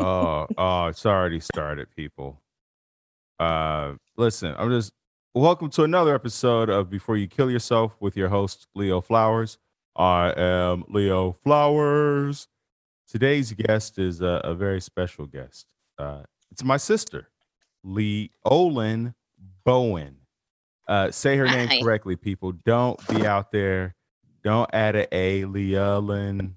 oh, oh, it's already started, people. Uh, listen, I'm just welcome to another episode of Before You Kill Yourself with your host Leo Flowers. I am Leo Flowers. Today's guest is a, a very special guest. Uh, it's my sister, Lee Olin Bowen. Uh, say her name Hi. correctly, people. Don't be out there. Don't add a A. Leolin.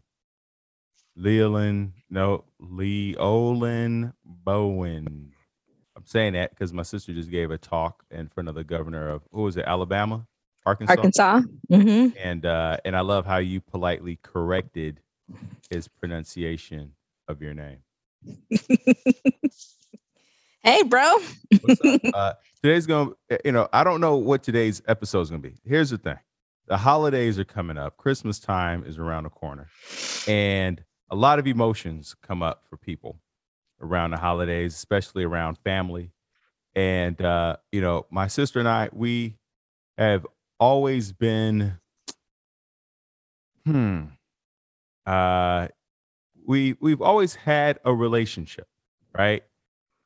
Leolin. No, Leolin Bowen. I'm saying that because my sister just gave a talk in front of the governor of who was it, Alabama, Arkansas, Arkansas. hmm and uh, and I love how you politely corrected his pronunciation of your name. Hey, bro. What's up? uh, today's gonna, you know, I don't know what today's episode is gonna be. Here's the thing: the holidays are coming up. Christmas time is around the corner, and a lot of emotions come up for people around the holidays, especially around family. And uh, you know, my sister and I, we have always been, hmm, uh, we we've always had a relationship, right?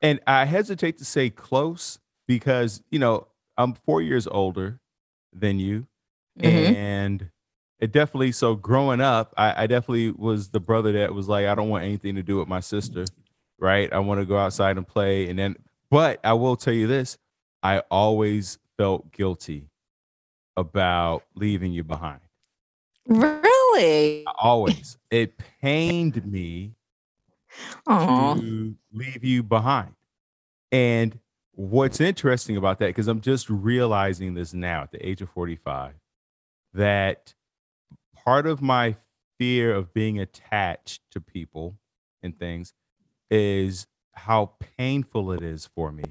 and I hesitate to say close because you know I'm four years older than you, Mhm. and it definitely. So growing up, I, I definitely was the brother that was like, I don't want anything to do with my sister, right? I want to go outside and play, and then. But I will tell you this: I always felt guilty about leaving you behind. Really? Always, it pained me Oh, to leave you behind. And what's interesting about that, because I'm just realizing this now at the age of 45, that part of my fear of being attached to people and things is how painful it is for me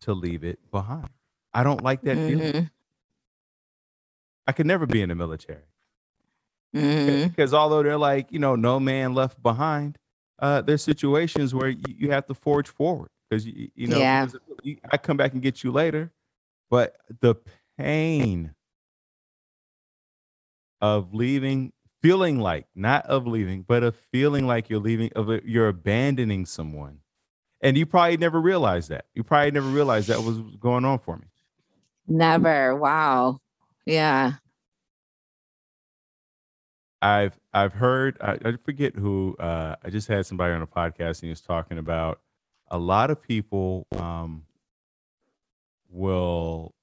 to leave it behind. I don't like that feeling. Mhm. I could never be in the military. Mhm. because although they're like you know no man left behind uh there's situations where you, you have to forge forward because you, you know Yeah. i come back and get you later but the pain of leaving feeling like not of leaving but of feeling like you're leaving of you're abandoning someone and you probably never realized that you probably never realized that was going on for me Never. Wow. Yeah. I've I've heard I, I forget who uh, I just had somebody on a podcast and he was talking about a lot of people um, will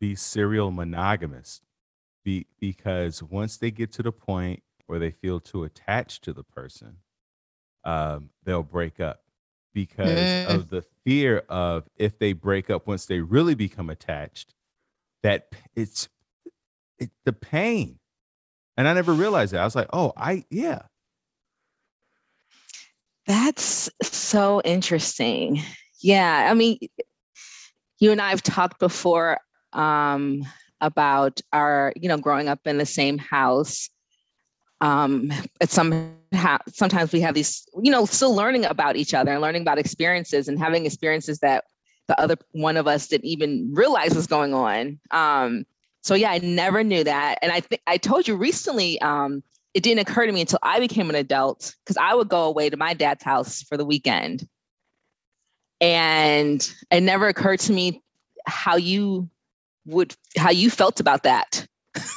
be serial monogamous be, because once they get to the point where they feel too attached to the person, um, they'll break up because Mm. of the fear of if they break up once they really become attached, that it's it, the pain and I never realized that. I was like, oh, I yeah. That's so interesting. Yeah. I mean, you and I have talked before um, about our, you know, growing up in the same house. Um, at some sometimes we have these, you know, still learning about each other and learning about experiences and having experiences that the other one of us didn't even realize was going on. Um, so yeah, I never knew that. And I think I told you recently, um, it didn't occur to me until I became an adult because I would go away to my dad's house for the weekend. And it never occurred to me how you would how you felt about that.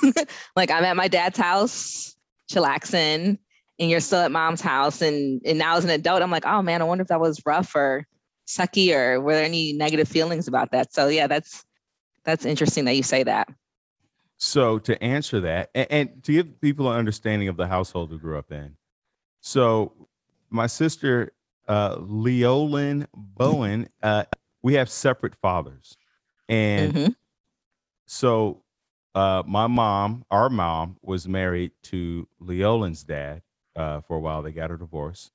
like I'm at my dad's house, chillaxing, and you're still at mom's house. And and now as an adult, I'm like, oh man, I wonder if that was rough or sucky or were there any negative feelings about that? So yeah, that's that's interesting that you say that. So to answer that, and, and to give people an understanding of the household we grew up in, so my sister uh, Leolyn Bowen, uh, we have separate fathers, and Mhm. So uh, my mom, our mom, was married to Leolyn's dad uh, for a while. They got a divorce.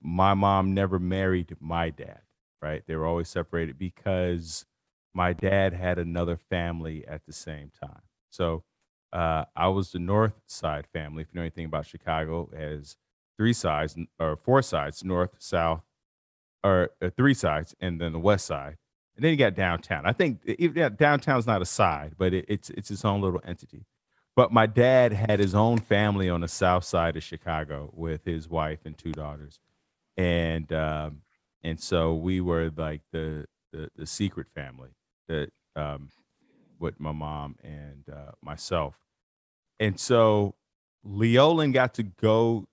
My mom never married my dad. Right? They were always separated because my dad had another family at the same time. So uh, I was the North Side family. If you know anything about Chicago, has three sides or four sides: North, South, or uh, three sides, and then the West Side. And then you got downtown. I think yeah, downtown's not a side, but it, it's it's its own little entity. But my dad had his own family on the South Side of Chicago with his wife and two daughters. and um, and so we were like the the, the secret family that um, with my mom and uh, myself, and so Leolyn got to go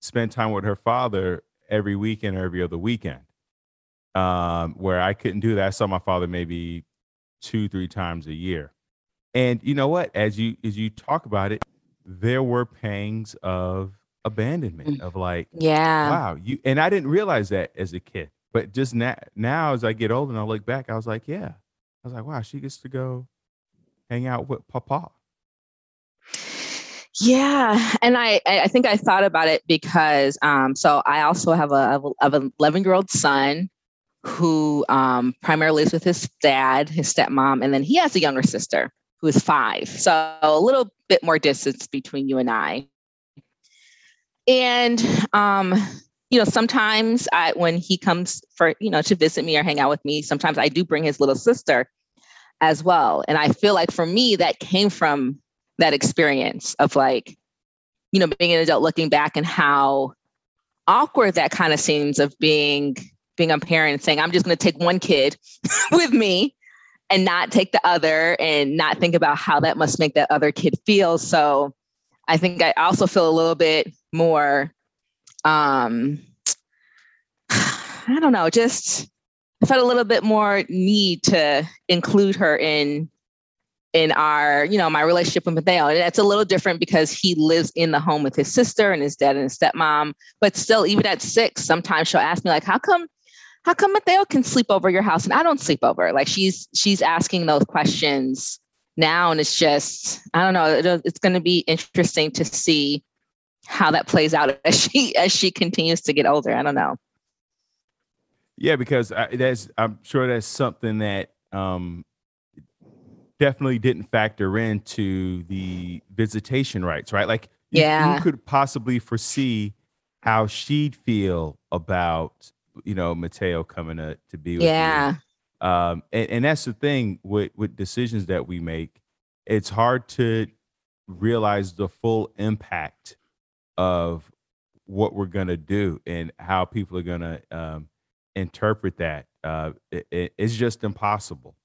spend time with her father every weekend or every other weekend, um, where I couldn't do that. I saw my father maybe two three times a year, and you know what? As you as you talk about it, there were pangs of abandonment Mm. of like Yeah. wow you and i didn't realize that as a kid but just now now as i get older and i look back i was like yeah i was like wow she gets to go hang out with papa Yeah, and I I think I thought about it because um so I also have a of an 11 year old son who um primarily lives with his dad, his stepmom, and then he has a younger sister who is five. So a little bit more distance between you and I. And um you know sometimes I when he comes for you know to visit me or hang out with me, sometimes I do bring his little sister as well. And I feel like for me that came from that experience of like, you know, being an adult looking back and how awkward that kind of seems of being being a parent and saying, I'm just gonna take one kid with me and not take the other and not think about how that must make that other kid feel. So I think I also feel a little bit more um I don't know, just I felt a little bit more need to include her in in our, you know, my relationship with Mateo. And that's a little different because he lives in the home with his sister and his dad and his stepmom. But still, even at six, sometimes she'll ask me, like, how come, how come Mateo can sleep over your house and I don't sleep over? Like she's she's asking those questions now. And it's just, I don't know, it, it's gonna be interesting to see how that plays out as she as she continues to get older. I don't know. yeah because I, that's i'm sure that's something that um definitely didn't factor into the visitation rights right like you, Yeah. you could possibly foresee how she'd feel about you know mateo coming to, to be with you Yeah. um and, and that's the thing with with decisions that we make it's hard to realize the full impact of what we're going to do and how people are going to um interpret that uh it, it- it's just impossible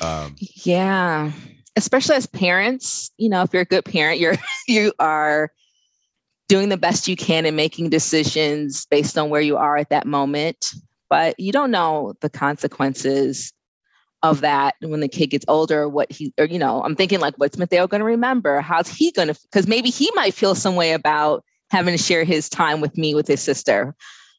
um Yeah. Especially as parents, you know, if you're a good parent, you're you are doing the best you can and making decisions based on where you are at that moment. But you don't know the consequences of that when the kid gets older, what he or you know, I'm thinking like what's Mateo gonna remember? How's he gonna because maybe he might feel some way about having to share his time with me with his sister.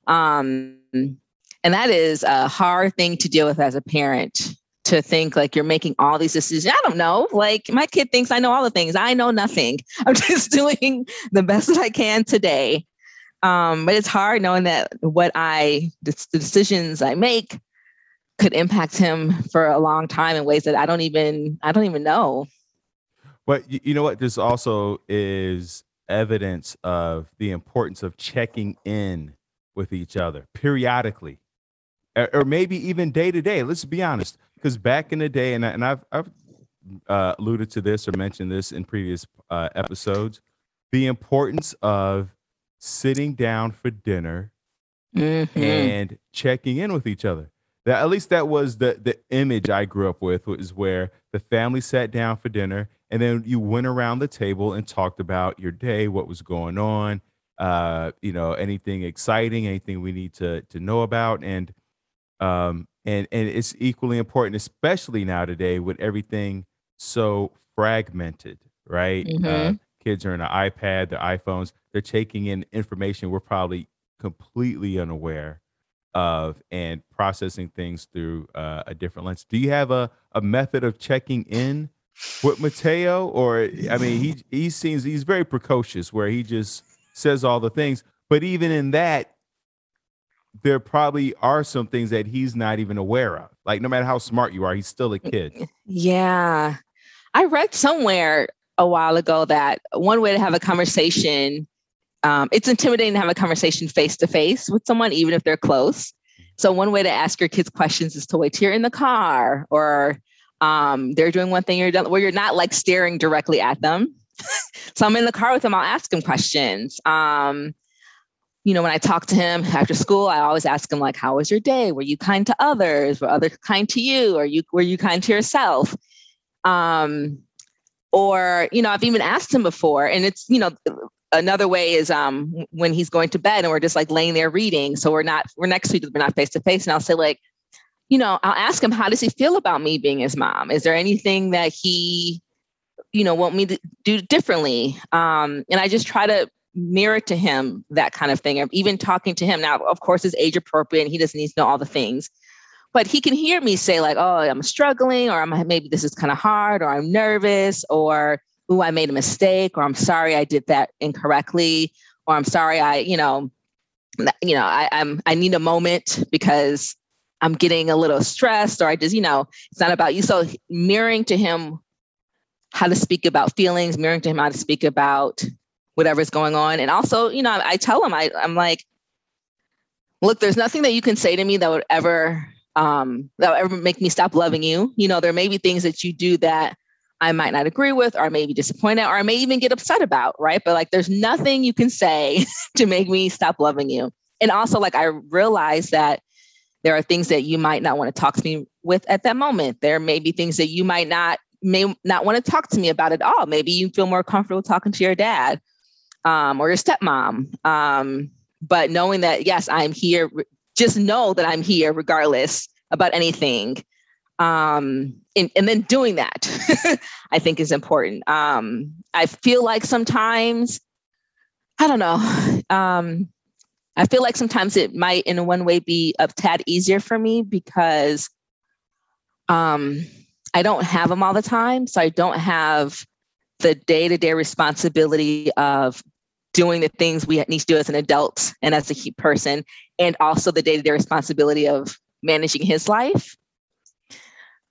Um and that is a hard thing to deal with as a parent to think like you're making all these decisions. I don't know. Like my kid thinks I know all the things. I know nothing. I'm just doing the best that I can today. Um, but it's hard knowing that what I the decisions I make could impact him for a long time in ways that I don't even I don't even know. But you, know what? This also is evidence of the importance of checking in with each other periodically, or maybe even day to day. Let's be honest, because back in the day, and, I, and I've, I've uh, alluded to this or mentioned this in previous uh, episodes, the importance of sitting down for dinner Mhm. and checking in with each other. That at least that was the the image I grew up with was where the family sat down for dinner and then you went around the table and talked about your day, what was going on, uh, you know, anything exciting, anything we need to to know about, and um, and and it's equally important, especially now today with everything so fragmented, right? Uh, Mhm. kids are in an iPad, their iPhones, they're taking in information we're probably completely unaware of and processing things through uh, a different lens. Do you have a, a method of checking in with Mateo? Or I mean, he he seems he's very precocious where he just says all the things, but even in that, there probably are some things that he's not even aware of. Like no matter how smart you are, he's still a kid. Yeah. I read somewhere a while ago that one way to have a conversation, um, it's intimidating to have a conversation face to face with someone, even if they're close. So, one way to ask your kids questions is to wait till you're in the car or um, they're doing one thing you're done where you're not like staring directly at them. so, I'm in the car with them, I'll ask them questions. Um, you know, when I talk to him after school, I always ask him like, "How was your day? Were you kind to others? Were others kind to you? Or you were you kind to yourself?" Um, or you know, I've even asked him before, and it's you know, another way is um when he's going to bed and we're just like laying there reading, so we're not we're next to each other, we're not face to face, and I'll say like, you know, I'll ask him, "How does he feel about me being his mom? Is there anything that he you know want me to do differently um, and i just try to mirror to him that kind of thing. Or even talking to him now, of course, is age appropriate and he doesn't need to know all the things. But he can hear me say, like, oh, I'm struggling, or I'm maybe this is kind of hard, or I'm nervous, or oh, I made a mistake, or I'm sorry I did that incorrectly, or I'm sorry I, you know, you know, I, I'm I need a moment because I'm getting a little stressed, or I just, you know, it's not about you. So mirroring to him how to speak about feelings, mirroring to him how to speak about whatever's going on. And also, you know, I, I tell them, I, I'm like, look, there's nothing that you can say to me that would ever um, that would ever make me stop loving you. You know, there may be things that you do that I might not agree with, or I may be disappointed, or I may even get upset about, right? But like, there's nothing you can say to make me stop loving you. And also, like, I realize that there are things that you might not want to talk to me with at that moment. There may be things that you might not may not want to talk to me about at all. Maybe you feel more comfortable talking to your dad um, or your stepmom. Um, but knowing that, yes, I'm here, just know that I'm here regardless about anything. Um, and, and then doing that, I think is important. Um, I feel like sometimes, I don't know, um, I feel like sometimes it might, in one way, be a tad easier for me because um, I don't have them all the time. So I don't have the day to day responsibility of doing the things we need to do as an adult and as a person, and also the day to day responsibility of managing his life.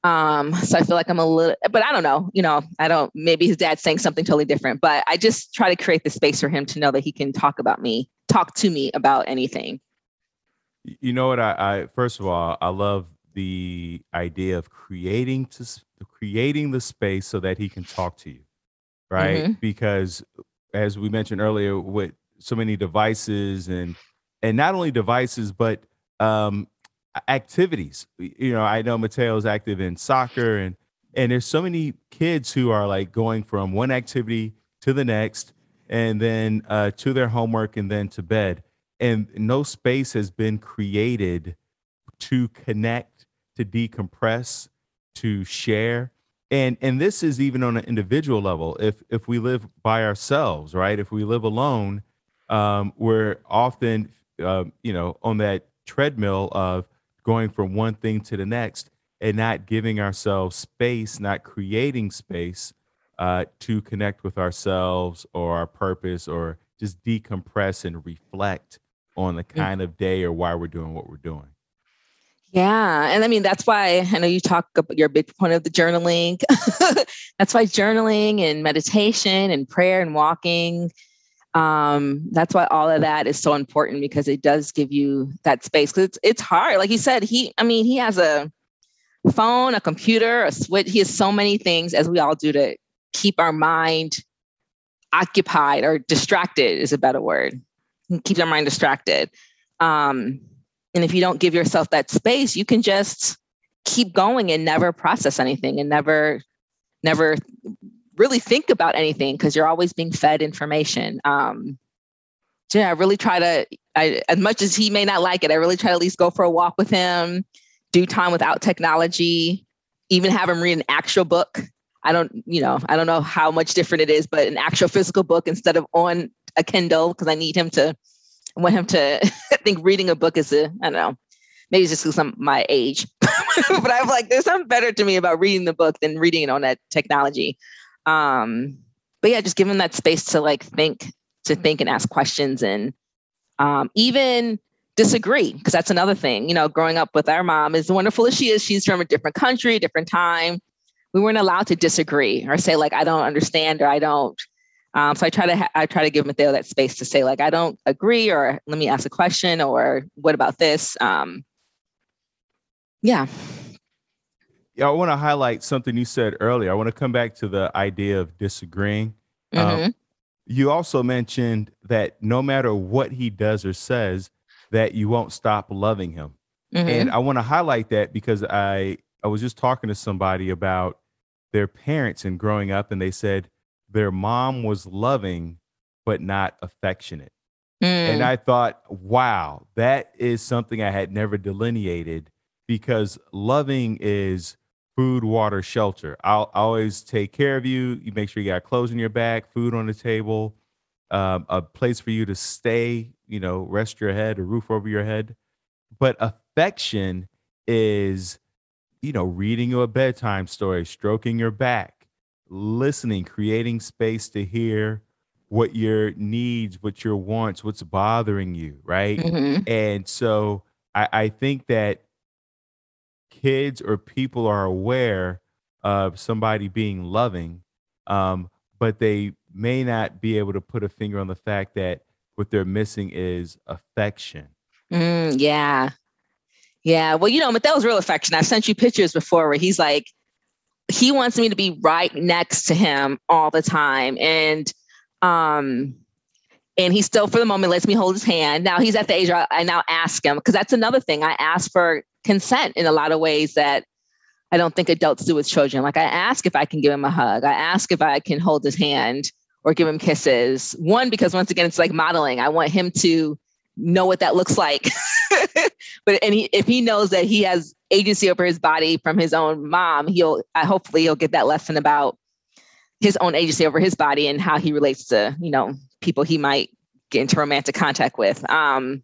Um, so I feel like I'm a little, but I don't know, you know, I don't, maybe his dad's saying something totally different, but I just try to create the space for him to know that he can talk about me, talk to me about anything. You know what? I, I first of all, I love the idea of creating to creating the space so that he can talk to you, right? Mm-hmm. Because as we mentioned earlier, with so many devices and and not only devices but um, activities. You know, I know Mateo's active in soccer and and there's so many kids who are like going from one activity to the next and then uh, to their homework and then to bed and no space has been created to connect to decompress to share and and this is even on an individual level. If if we live by ourselves right? If we live alone um, we're often uh, you know on that treadmill of going from one thing to the next and not giving ourselves space not creating space uh, to connect with ourselves or our purpose or just decompress and reflect on the mm. kind of day or why we're doing what we're doing yeah. And I mean, that's why I know you talk about your big point of the journaling. that's why journaling and meditation and prayer and walking, um, that's why all of that is so important because it does give you that space. Cause it's, it's hard. Like you said, he, I mean, he has a phone, a computer, a switch. He has so many things as we all do to keep our mind occupied or distracted is a better word. Keep our mind distracted. Um, and if you don't give yourself that space, you can just keep going and never process anything and never, never really think about anything because you're always being fed information. Um, so yeah, I really try to, I, as much as he may not like it, I really try to at least go for a walk with him, do time without technology, even have him read an actual book. I don't, you know, I don't know how much different it is, but an actual physical book instead of on a Kindle because I need him to I want him to I think reading a book is a I don't know maybe it's just because I'm my age, but I'm like there's something better to me about reading the book than reading it on that technology. Um, but yeah, just giving them that space to like think to think and ask questions and um, even disagree because that's another thing. You know, growing up with our mom, as wonderful as she is, she's from a different country, different time. We weren't allowed to disagree or say like I don't understand or I don't um, so I try to ha- I try to give Mateo that space to say like I don't agree or let me ask a question or what about this? Um, yeah. Yeah, I want to highlight something you said earlier. I want to come back to the idea of disagreeing. Um, mm-hmm. Um, you also mentioned that no matter what he does or says, that you won't stop loving him. Mm-hmm. And I want to highlight that because I I was just talking to somebody about their parents and growing up, and they said their mom was loving but not affectionate. Mm. And I thought, wow, that is something I had never delineated because loving is food, water, shelter. I'll, I'll always take care of you. You make sure you got clothes in your back, food on the table, um, a place for you to stay, you know, rest your head, a roof over your head. But affection is, you know, reading you a bedtime story, stroking your back, listening, creating space to hear what your needs, what your wants, what's bothering you, right? Mm-hmm. And so I, I think that kids or people are aware of somebody being loving, um, but they may not be able to put a finger on the fact that what they're missing is affection. Mm, yeah. Yeah. Well, you know, but that was real affection. I've sent you pictures before where he's like, he wants me to be right next to him all the time. And um and he still for the moment lets me hold his hand. Now he's at the age where I now ask him, because that's another thing. I ask for consent in a lot of ways that I don't think adults do with children. Like I ask if I can give him a hug. I ask if I can hold his hand or give him kisses. One, because once again, it's like modeling. I want him to know what that looks like. but and he, if he knows that he has agency over his body from his own mom, he'll I hopefully he'll get that lesson about his own agency over his body and how he relates to you know people he might get into romantic contact with. Um,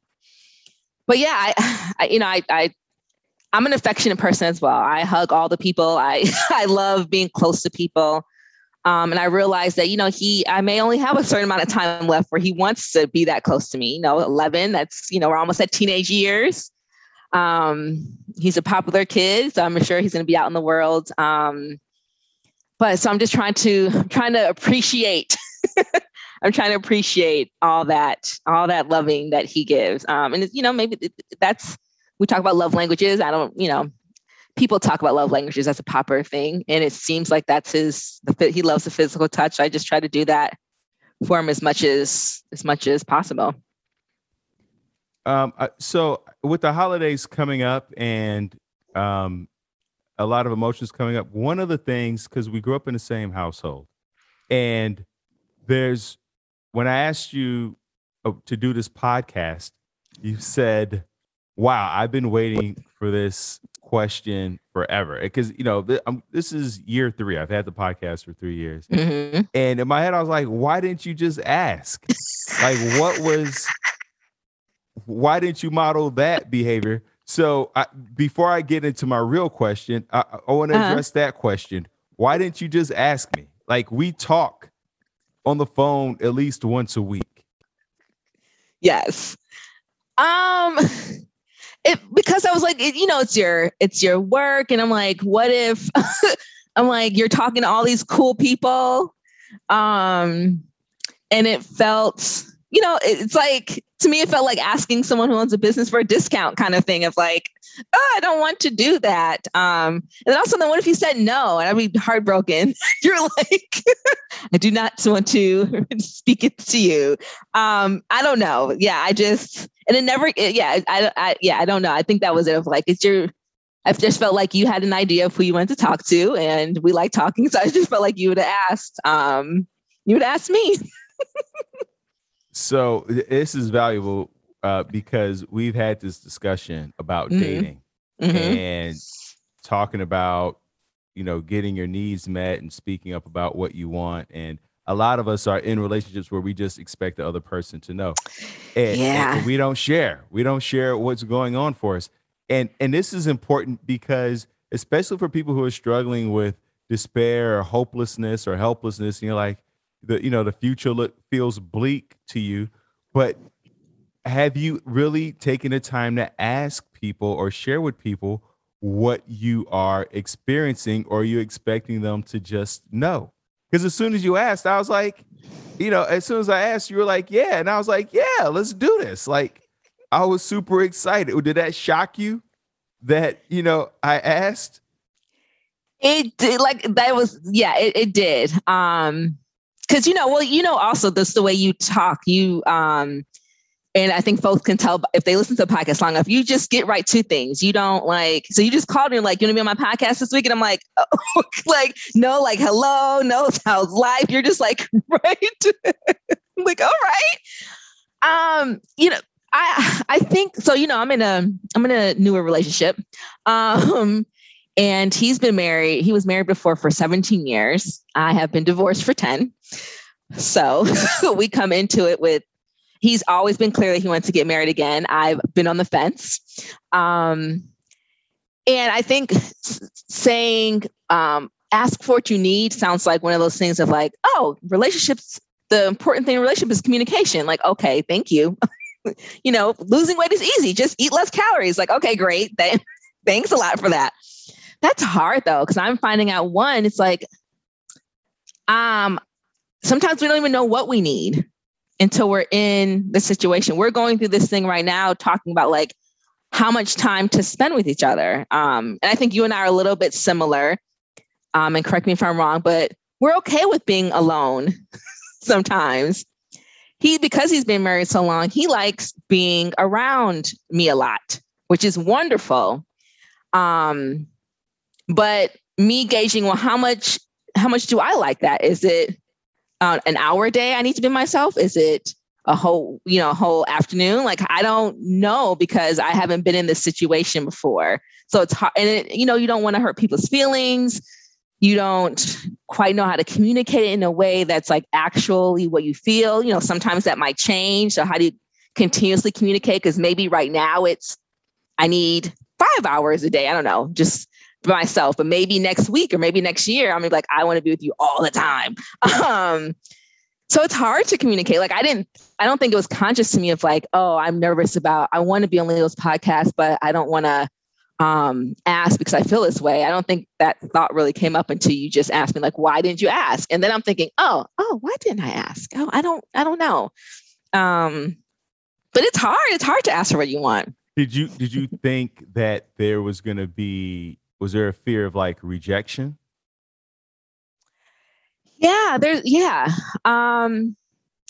but yeah, I, I you know I, I I'm an affectionate person as well. I hug all the people. I I love being close to people. Um, and I realized that, you know, he, I may only have a certain amount of time left where he wants to be that close to me. You know, 11, that's, you know, we're almost at teenage years. Um, he's a popular kid, so I'm sure he's going to be out in the world. Um, but so I'm just trying to, trying to appreciate, I'm trying to appreciate all that, all that loving that he gives. Um, and, you know, maybe that's, we talk about love languages. I don't, you know, people talk about love languages as a popular thing, and it seems like that's his. The, he loves the physical touch. I just try to do that for him as much as as much as possible. Um, so with the holidays coming up and um, a lot of emotions coming up, one of the things because we grew up in the same household, and there's when I asked you uh, to do this podcast, you said, "Wow, I've been waiting for this question forever because you know th- this is year three. I've had the podcast for three years, mm-hmm. and in my head I was like, why didn't you just ask? like, what was? Why didn't you model that behavior? So I, before I get into my real question, I, I want to uh-huh. address that question. Why didn't you just ask me? Like we talk on the phone at least once a week. Yes. Um it because I was like, it, you know, it's your it's your work, and I'm like, what if I'm like you're talking to all these cool people, um, and it felt, you know, it's like to me, it felt like asking someone who owns a business for a discount kind of thing of like, oh, I don't want to do that. Um, and then also, then what if you said no? And I'd be heartbroken. You're like, I do not want to speak it to you. Um, I don't know. Yeah, I just, and it never, it, yeah, I, I, yeah, I don't know. I think that was it of like, it's your, I just felt like you had an idea of who you wanted to talk to, and we like talking. So I just felt like you would have asked, um, you would ask me. So this is valuable uh, because we've had this discussion about mm-hmm. dating mm-hmm. and talking about you know getting your needs met and speaking up about what you want and a lot of us are in relationships where we just expect the other person to know and, yeah. and we don't share we don't share what's going on for us and and this is important because especially for people who are struggling with despair or hopelessness or helplessness and you're like the you know the future look feels bleak to you but have you really taken the time to ask people or share with people what you are experiencing or are you expecting them to just know? Because as soon as you asked i was like you know as soon as i asked you were like yeah and i was like yeah let's do this. Like i was super excited. Did that shock you that you know i asked? It did like that was yeah it, it did. Um because you know, well, you know, also this the way you talk. You um, and I think folks can tell if they listen to the podcast long enough, you just get right to things. You don't like, so you just called me like, you want to be on my podcast this week? And I'm like, oh, like, no, like, hello, no, how's life? You're just like, right. like, all right. Um, you know, I I think so, you know, I'm in a I'm in a newer relationship. Um, and he's been married, he was married before for 17 years. I have been divorced for 10. So we come into it with he's always been clear that he wants to get married again. I've been on the fence. Um, and I think saying, um, ask for what you need sounds like one of those things of like, oh, relationships, the important thing in relationship is communication. Like, okay, thank you. you know, losing weight is easy. Just eat less calories. Like, okay, great. Thanks a lot for that. That's hard though, because I'm finding out one, it's like, um, sometimes we don't even know what we need until we're in the situation. We're going through this thing right now, talking about like how much time to spend with each other. Um, and I think you and I are a little bit similar. Um, and correct me if I'm wrong, but we're okay with being alone sometimes. He, because he's been married so long, he likes being around me a lot, which is wonderful. Um, but me gauging, well, how much, how much do I like that? Is it uh, an hour a day I need to be myself? Is it a whole, you know, whole afternoon? Like I don't know because I haven't been in this situation before. So it's hard, and it, you know, you don't want to hurt people's feelings. You don't quite know how to communicate it in a way that's like actually what you feel. You know, sometimes that might change. So how do you continuously communicate? Because maybe right now it's I need five hours a day. I don't know, just myself, but maybe next week or maybe next year, I'm like, I want to be with you all the time. Um, so it's hard to communicate. Like I didn't, I don't think it was conscious to me of like, oh, I'm nervous about, I want to be on Leo's podcast, but I don't want to um, ask because I feel this way. I don't think that thought really came up until you just asked me like, why didn't you ask? And then I'm thinking, oh, oh, why didn't I ask? Oh, I don't, I don't know. Um, but it's hard. It's hard to ask for what you want. Did you did you think that there was going to be was there a fear of like rejection? Yeah, there's yeah. Um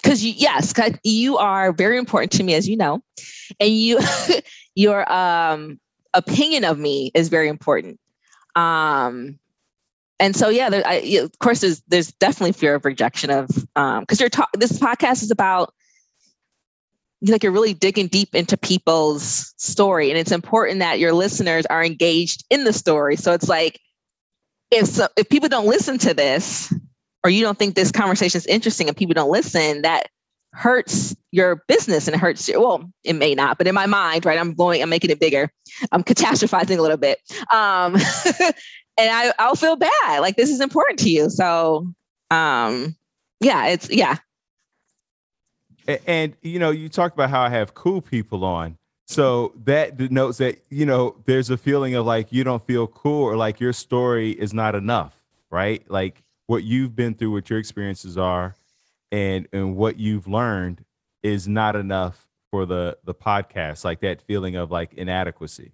because you yes, you are very important to me, as you know, and you your um opinion of me is very important. Um and so yeah, there, I, of course, there's there's definitely fear of rejection of um because you're talking. This podcast is about like you're really digging deep into people's story and it's important that your listeners are engaged in the story. So it's like if so, if people don't listen to this or you don't think this conversation is interesting and people don't listen that hurts your business and hurts your well it may not but in my mind right i'm going i'm making it bigger. I'm catastrophizing a little bit. Um and i i'll feel bad. Like this is important to you. So um yeah it's yeah and, you know, you talked about how I have cool people on. So that denotes that, you know, there's a feeling of like you don't feel cool or like your story is not enough, right? Like what you've been through, what your experiences are, and and what you've learned is not enough for the the podcast, like that feeling of like inadequacy.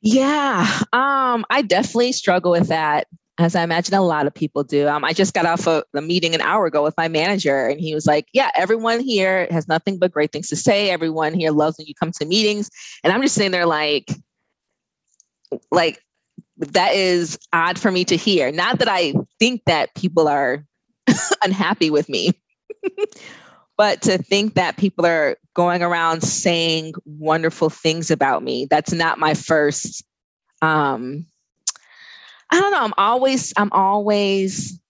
Yeah, um, I definitely struggle with that as I imagine a lot of people do. Um, I just got off a, a, meeting an hour ago with my manager, and he was like, "Yeah, everyone here has nothing but great things to say. Everyone here loves when you come to meetings." And I'm just sitting there like, like that is odd for me to hear. Not that I think that people are unhappy with me, but to think that people are going around saying wonderful things about me. That's not my first um I don't know. I'm always, I'm always,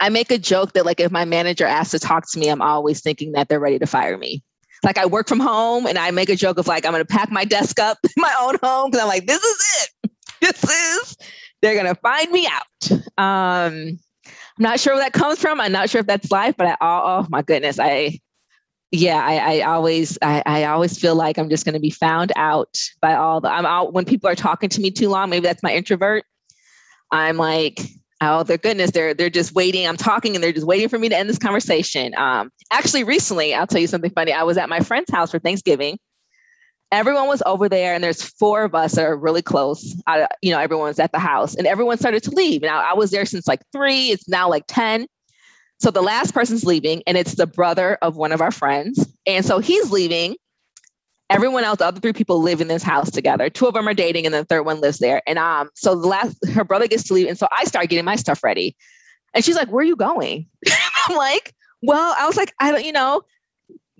I make a joke that like if my manager asks to talk to me, I'm always thinking that they're ready to fire me. Like I work from home and I make a joke of like, I'm going to pack my desk up in my own home because I'm like, this is it. This is, they're going to find me out. Um, I'm not sure where that comes from. I'm not sure if that's life, but I, oh, oh my goodness, I, yeah, I, I always, I, I, always feel like I'm just going to be found out by all the. I'm out when people are talking to me too long. Maybe that's my introvert. I'm like, oh, their goodness, they're they're just waiting. I'm talking and they're just waiting for me to end this conversation. Um, actually, recently, I'll tell you something funny. I was at my friend's house for Thanksgiving. Everyone was over there, and there's four of us that are really close. I, you know, everyone's at the house, and everyone started to leave. Now I was there since like three. It's now like ten. so the last person's leaving, and it's the brother of one of our friends. And so he's leaving. Everyone else, the other three people live in this house together. Two of them are dating, and the third one lives there. And um, so the last her brother gets to leave, and so I start getting my stuff ready. And she's like, "Where are you going?" I'm like, "Well, I was like, I don't, you know,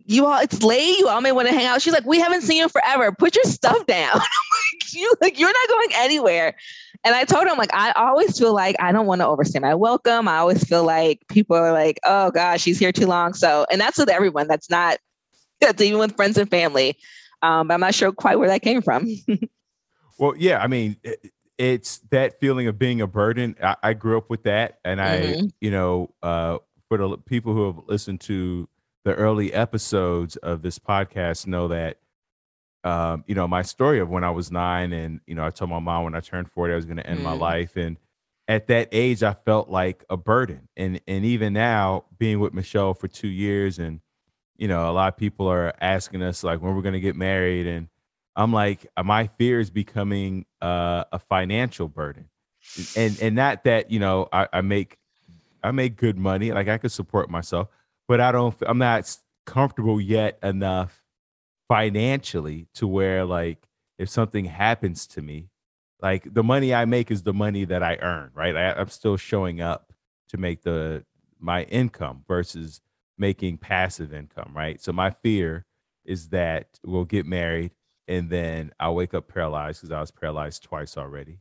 you all, it's late. You all may want to hang out." She's like, "We haven't seen you forever. Put your stuff down." "You like you're not going anywhere." And I told him, like, I always feel like I don't want to overstay my welcome. I always feel like people are like, oh gosh, she's here too long. So, and that's with everyone. That's not, that's even with friends and family. Um, but I'm not sure quite where that came from. well, yeah, I mean, it, it's that feeling of being a burden. I, I grew up with that. And I, mm-hmm. you know, uh, for the people who have listened to the early episodes of this podcast know that um, you know, my story of when I was nine, and you know, I told my mom when I turned forty I was going to end mm. my life, and at that age, I felt like a burden, and and even now, being with Michelle for two years, and you know, a lot of people are asking us like when we're going to get married, and I'm like, uh, my fear is becoming uh, a financial burden, and and not that you know I, I make I make good money, like I could support myself, but I don't, I'm not comfortable yet enough financially to where like if something happens to me, like the money I make is the money that I earn, right? I, I'm still showing up to make the my income versus making passive income, right? So my fear is that we'll get married and then I'll wake up paralyzed because I was paralyzed twice already.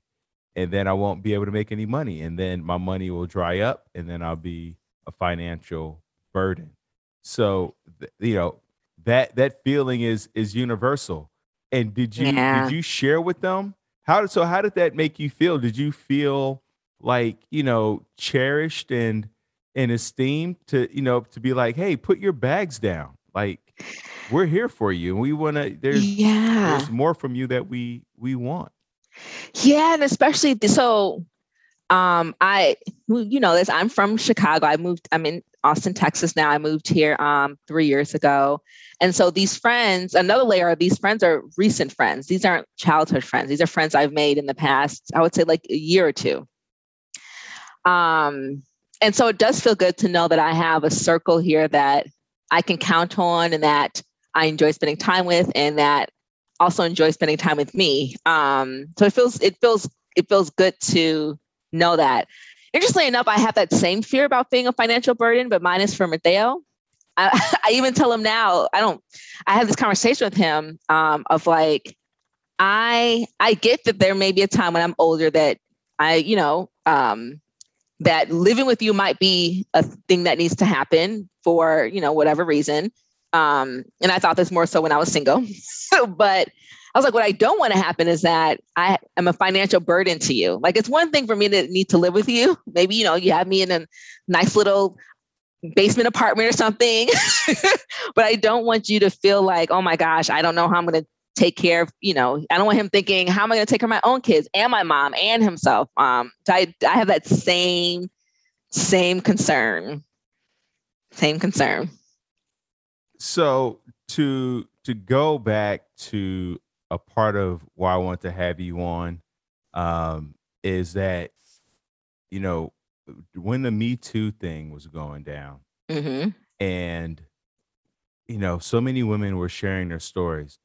And then I won't be able to make any money. And then my money will dry up and then I'll be a financial burden. So, you know, that that feeling is is universal. And did you yeah. did you share with them? How did so how did that make you feel? Did you feel like, you know, cherished and and esteem to, you know, to be like, hey, put your bags down. Like we're here for you. We want to there's yeah there's more from you that we we want. Yeah, and especially so um I you know this I'm from Chicago. I moved I'm in Austin, Texas now. I moved here um 3 years ago. And so these friends, another layer of these friends are recent friends. These aren't childhood friends. These are friends I've made in the past, I would say like a year or two. Um, and so it does feel good to know that I have a circle here that I can count on and that I enjoy spending time with and that also enjoy spending time with me. Um, so it feels it feels it feels good to know that. Interestingly enough, I have that same fear about being a financial burden, but mine is for Mateo. I, I even tell him now, I don't, I have this conversation with him um, of like, I, I get that there may be a time when I'm older that I, you know, um, that living with you might be a thing that needs to happen for, you know, whatever reason. Um, and I thought this more so when I was single. but I was like, what I don't want to happen is that I am a financial burden to you. Like, it's one thing for me to need to live with you. Maybe, you know, you have me in a nice little basement apartment or something. but I don't want you to feel like, oh my gosh, I don't know how I'm going to take care of, you know, I don't want him thinking, how am I going to take care of my own kids and my mom and himself? Um, I, I have that same, same concern, same concern. So to, to go back to a part of why I want to have you on, um, is that, you know, when the Me Too thing was going down, mm-hmm. and you know, so many women were sharing their stories,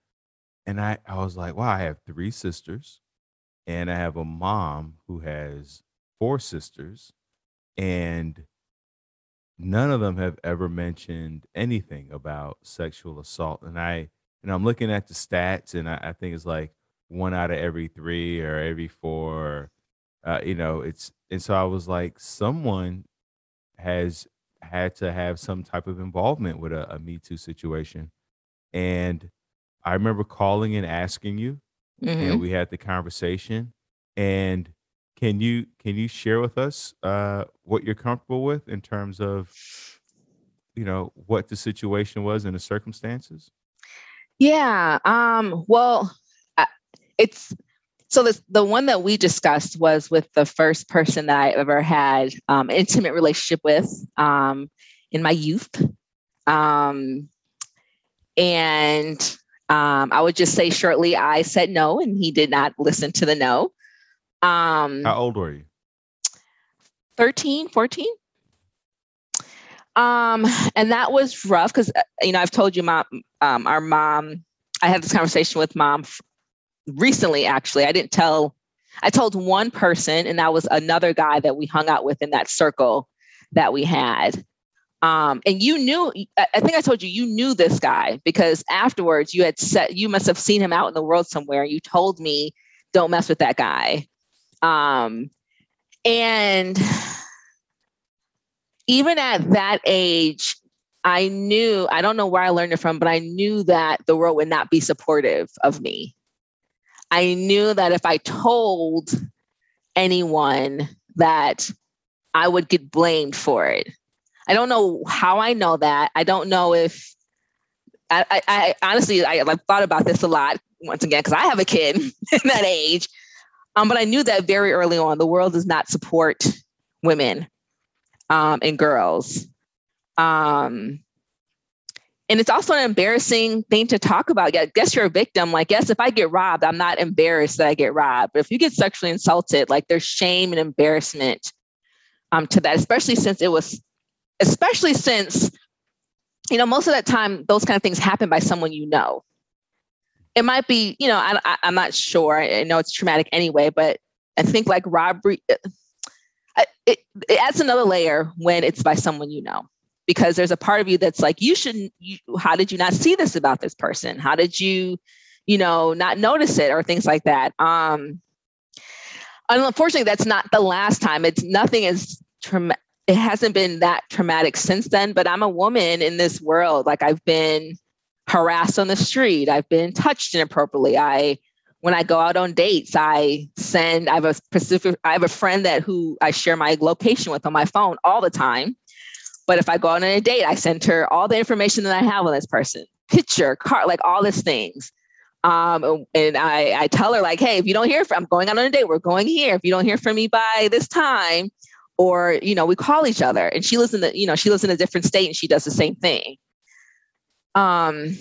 and I I was like, wow, I have three sisters, and I have a mom who has four sisters, and none of them have ever mentioned anything about sexual assault, and I and I'm looking at the stats, and I, I think it's like one out of every three or every four uh, you know, it's and so I was like, someone has had to have some type of involvement with a, a Me Too situation, and I remember calling and asking you, mm-hmm. and we had the conversation. And can you can you share with us uh, what you're comfortable with in terms of, you know, what the situation was and the circumstances? Yeah. Um. Well, it's so the the one that we discussed was with the first person that I ever had um, intimate relationship with um, in my youth. Um, and um, I would just say shortly, I said no, and he did not listen to the no. Um, How old were you? 13, 14. Um, and that was rough because uh, you know I've told you, mom, um, our mom. I had this conversation with mom recently. Actually, I didn't tell. I told one person, and that was another guy that we hung out with in that circle that we had. Um, and you knew, I think I told you, you knew this guy because afterwards you had said, you must have seen him out in the world somewhere. You told me, don't mess with that guy. Um, and even at that age, I knew, I don't know where I learned it from, but I knew that the world would not be supportive of me. I knew that if I told anyone that I would get blamed for it. I don't know how I know that. I don't know if I, I, I honestly I, have thought about this a lot once again because I have a kid in that age. Um, but I knew that very early on. The world does not support women um, and girls. Um, and it's also an embarrassing thing to talk about. Yeah, guess you're a victim. Like, yes, if I get robbed, I'm not embarrassed that I get robbed. But if you get sexually insulted, like there's shame and embarrassment um, to that, especially since it was, especially since, you know, most of that time, those kind of things happen by someone you know. It might be, you know, I, am not sure. I know it's traumatic anyway, but I think like robbery, it, it, it adds another layer when it's by someone you know because there's a part of you that's like you shouldn't you, how did you not see this about this person how did you you know not notice it or things like that um unfortunately that's not the last time it's nothing is it hasn't been that traumatic since then but i'm a woman in this world like i've been harassed on the street i've been touched inappropriately i when I go out on dates, I send, I have a specific, I have a friend that who I share my location with on my phone all the time. But if I go out on a date, I send her all the information that I have on this person, picture, car, like all these things. Um, and I, I tell her like, hey, if you don't hear from, I'm going out on a date, we're going here. If you don't hear from me by this time, or you know, we call each other. And she lives in the, you know, she lives in a different state and she does the same thing. Um,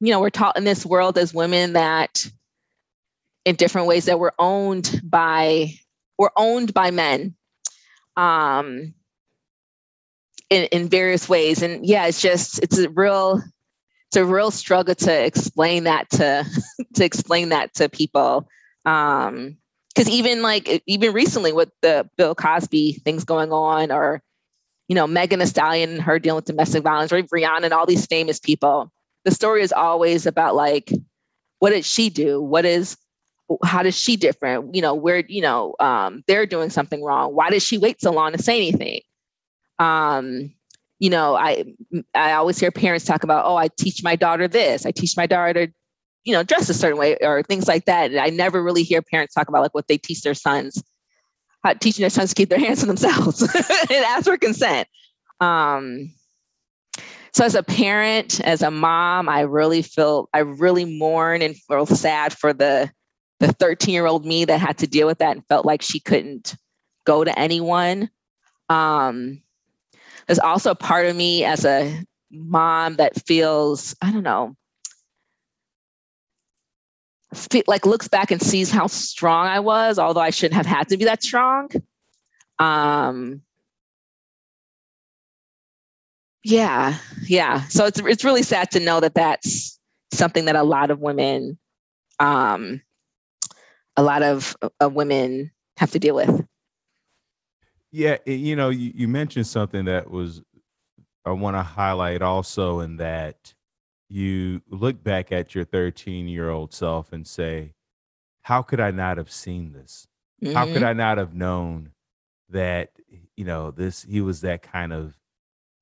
you know, we're taught in this world as women that in different ways that we're owned by we're owned by men um in, in various ways and yeah it's just it's a real it's a real struggle to explain that to to explain that to people um because even like even recently with the bill cosby things going on or you know megan thee stallion and her dealing with domestic violence or rihanna and all these famous people the story is always about like what did she do what is how does she different? You know, where, you know, um, they're doing something wrong. Why did she wait so long to say anything? Um, you know, I I always hear parents talk about, oh, I teach my daughter this, I teach my daughter you know, dress a certain way or things like that. And I never really hear parents talk about like what they teach their sons, how, teaching their sons to keep their hands to themselves and ask for consent. Um, so as a parent, as a mom, I really feel I really mourn and feel sad for the the 13 year old me that had to deal with that and felt like she couldn't go to anyone. Um, there's also a part of me as a mom that feels, I don't know, like looks back and sees how strong I was, although I shouldn't have had to be that strong. Um, yeah, yeah. So it's it's really sad to know that that's something that a lot of women um, a lot of, of women have to deal with. Yeah, you know, you, you mentioned something that was I want to highlight also in that you look back at your 13 year old self and say, How could I not have seen this? Mm-hmm. How could mm-hmm. I not have known that, you know, this he was that kind of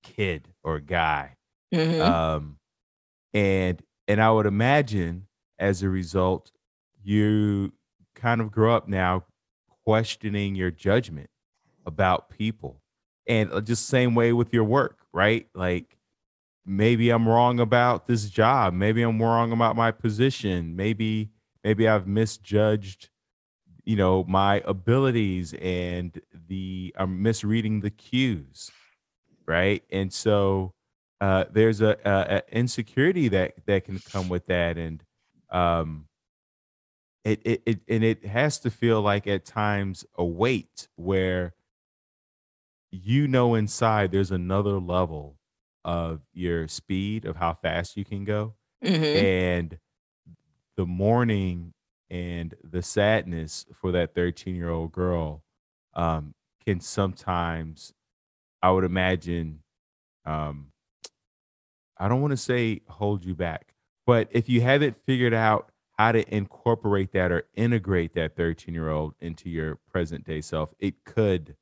kid or guy? Mm-hmm. Um, and and I would imagine as a result, you kind of grow up now questioning your judgment about people and uh, just same way with your work right like maybe i'm wrong about this job. Maybe i'm wrong about my position. Maybe maybe i've misjudged you know my abilities and the i'm misreading the cues right? And so uh, there's a, a, a insecurity that that can come with that. And um it, it, it and it has to feel like at times a weight where you know inside there's another level of your speed of how fast you can go hmm and the mourning and the sadness for that 13 year old girl um, can sometimes i would imagine um, i don't want to say hold you back but if you haven't figured out how to incorporate that or integrate that 13 year old into your present day self it could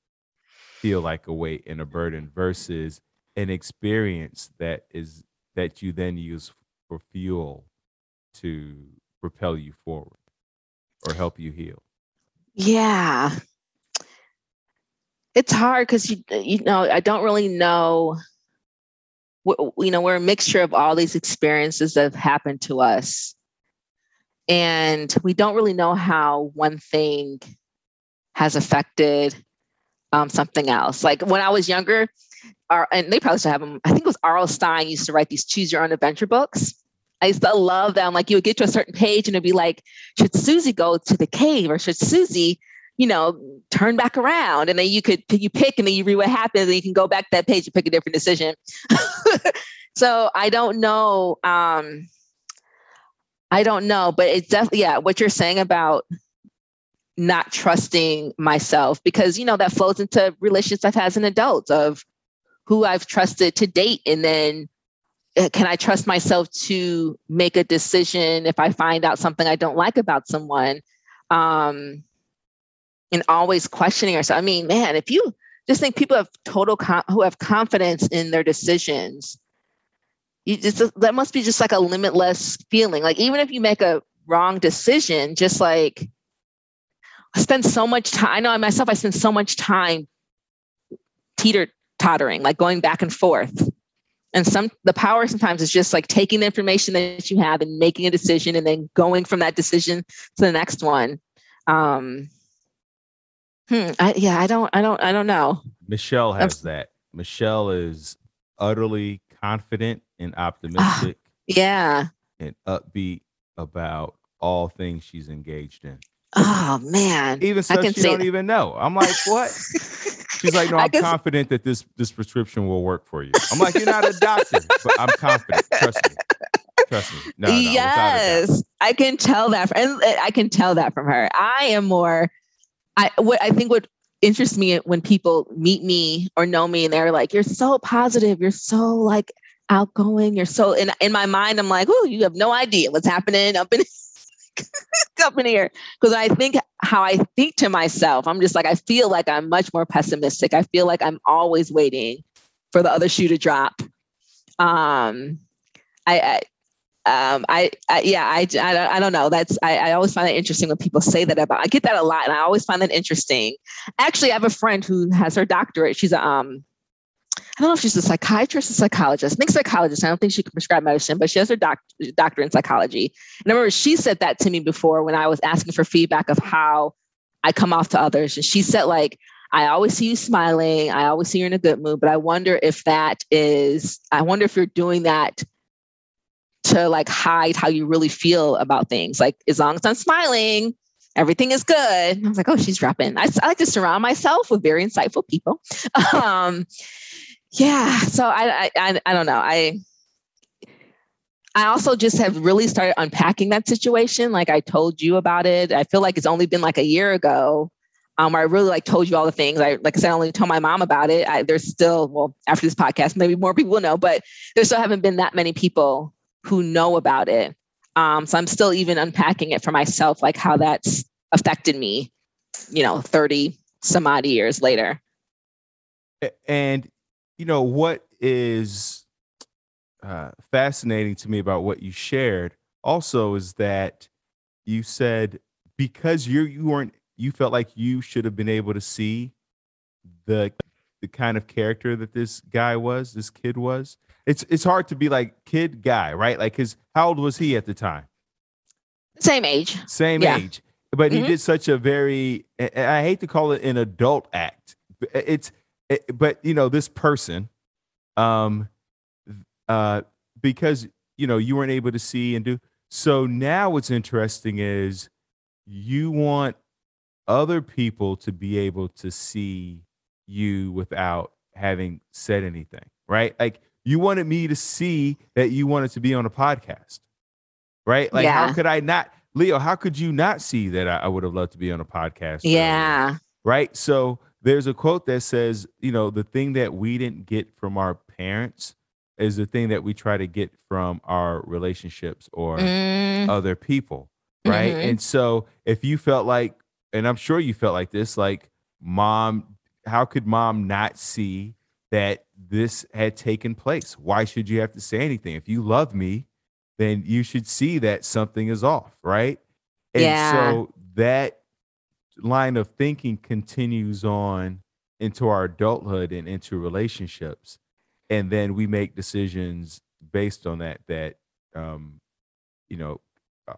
feel like a weight and a burden versus an experience that is that you then use for fuel to propel you forward or help you heal. Yeah. It's hard because you you know I don't really know. You know, we're a mixture of all these experiences that have happened to us, and we don't really know how one thing has affected um, something else. Like when I was younger, and they probably still have them. I think it was R.L. Stine used to write these choose your own adventure books. I used to love them. Like you would get to a certain page and it'd be like, should Susie go to the cave or should Susie, you know, turn back around? And then you could you pick and then you read what happens and you can go back to that page and pick a different decision. so I don't know. Um, I don't know, but it's definitely yeah, what you're saying about not trusting myself because you know that flows into relationships I've had as an adult of who I've trusted to date and then uh, can I trust myself to make a decision if I find out something I don't like about someone? Um, and always questioning ourselves. I mean, man, if you just think people have total com- who have confidence in their decisions, you just that must be just like a limitless feeling. Like even if you make a wrong decision, just like I spend so much time. I know myself, I spend so much time teeter tottering, like going back and forth and some the power sometimes is just like taking the information that you have and making a decision and then going from that decision to the next one um hmm, I, yeah i don't i don't i don't know Michelle has that. Michelle is utterly confident and optimistic yeah and upbeat about all things she's engaged in. Oh man Even can she don't that. even know. I'm like, what? She's like, no, I'm confident that this this prescription will work for you. I'm like, you're not a doctor, but I'm confident. Trust me. Trust me. No, no, yes i can tell that from, and i can tell that from her i am more i what i think what interests me when people meet me or know me and they're like you're so positive you're so like outgoing you're so in, in my mind i'm like oh you have no idea what's happening up in up in here. Because i think how i think to myself i'm just like i feel like i'm much more pessimistic. I feel like i'm always waiting for the other shoe to drop. Um i, I um I, I yeah I, I don't I don't know. That's I, I always find it interesting when people say that about I get that a lot and I always find that interesting. Actually I have a friend who has her doctorate. She's a um I don't know if she's a psychiatrist or psychologist I think psychologist I don't think she can prescribe medicine but she has her doc, doctorate in psychology and I remember she said that to me before when I was asking for feedback of how I come off to others and she said like I always see you smiling I always see you in a good mood but I wonder if that is I wonder if you're doing that to like hide how you really feel about things. Like as long as I'm smiling, everything is good. I was like, oh, she's dropping. I, I like to surround myself with very insightful people. Um, yeah. So I, I, I, don't know. I, I also just have really started unpacking that situation. Like I told you about it. I feel like it's only been like a year ago. Um, where I really like told you all the things. I like I said, I only told my mom about it. I, there's still, well, after this podcast, maybe more people will know, but there still haven't been that many people who know about it. Um, so I'm still even unpacking it for myself, like how that's affected me, you know, 30 some odd years later. And you know what is uh, fascinating to me about what you shared also is that you said because you you weren't you felt like you should have been able to see the the kind of character that this guy was, this kid was. It's it's hard to be like kid guy, right? Like his how old was he at the time? Same age. Same Yeah. age, but he Mhm. did such a very I hate to call it an adult act. It's it, but you know this person um uh because you know you weren't able to see and do so now what's interesting is you want other people to be able to see you without having said anything, right? Like you wanted me to see that you wanted to be on a podcast, right? Like Yeah. how could I not, Leo? How could you not see that I, I would have loved to be on a podcast? Yeah. right? So there's a quote that says, you know, the thing that we didn't get from our parents is the thing that we try to get from our relationships or Mm, other people, right? Mhm. And so if you felt like, and I'm sure you felt like this, like mom, how could mom not see that this had taken place? Why should you have to say anything? If you love me, then you should see that something is off, right? And Yeah. so that line of thinking continues on into our adulthood and into relationships. And then we make decisions based on that, that, um, you know,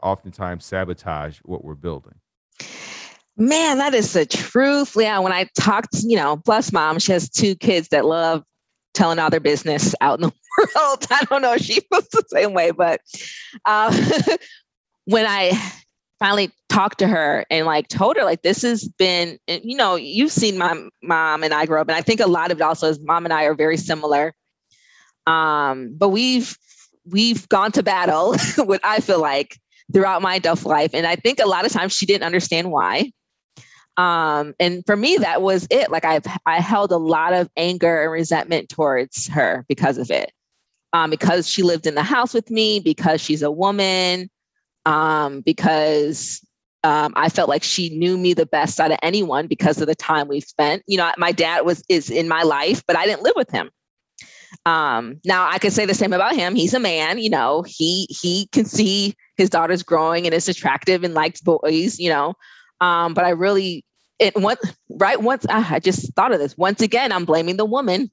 oftentimes sabotage what we're building. Man, that is the truth. Yeah, when I talked, you know, plus mom, she has two kids that love telling all their business out in the world. I don't know if she feels the same way, but uh, when I finally talked to her and like told her like this has been, you know, you've seen my mom and I grow up, and I think a lot of it also is mom and I are very similar. Um, but we've we've gone to battle, what I feel like throughout my adult life, and I think a lot of times she didn't understand why. Um and for me that was it. Like i've i held a lot of anger and resentment towards her because of it. Um because she lived in the house with me because she's a woman um because um i felt like she knew me the best out of anyone because of the time we've spent you know my dad was is in my life but i didn't live with him um now i could say the same about him he's a man you know he he can see his daughter's growing and is attractive and likes boys you know um, but I really, it what right once ah, I just thought of this. Once again, I'm blaming the woman,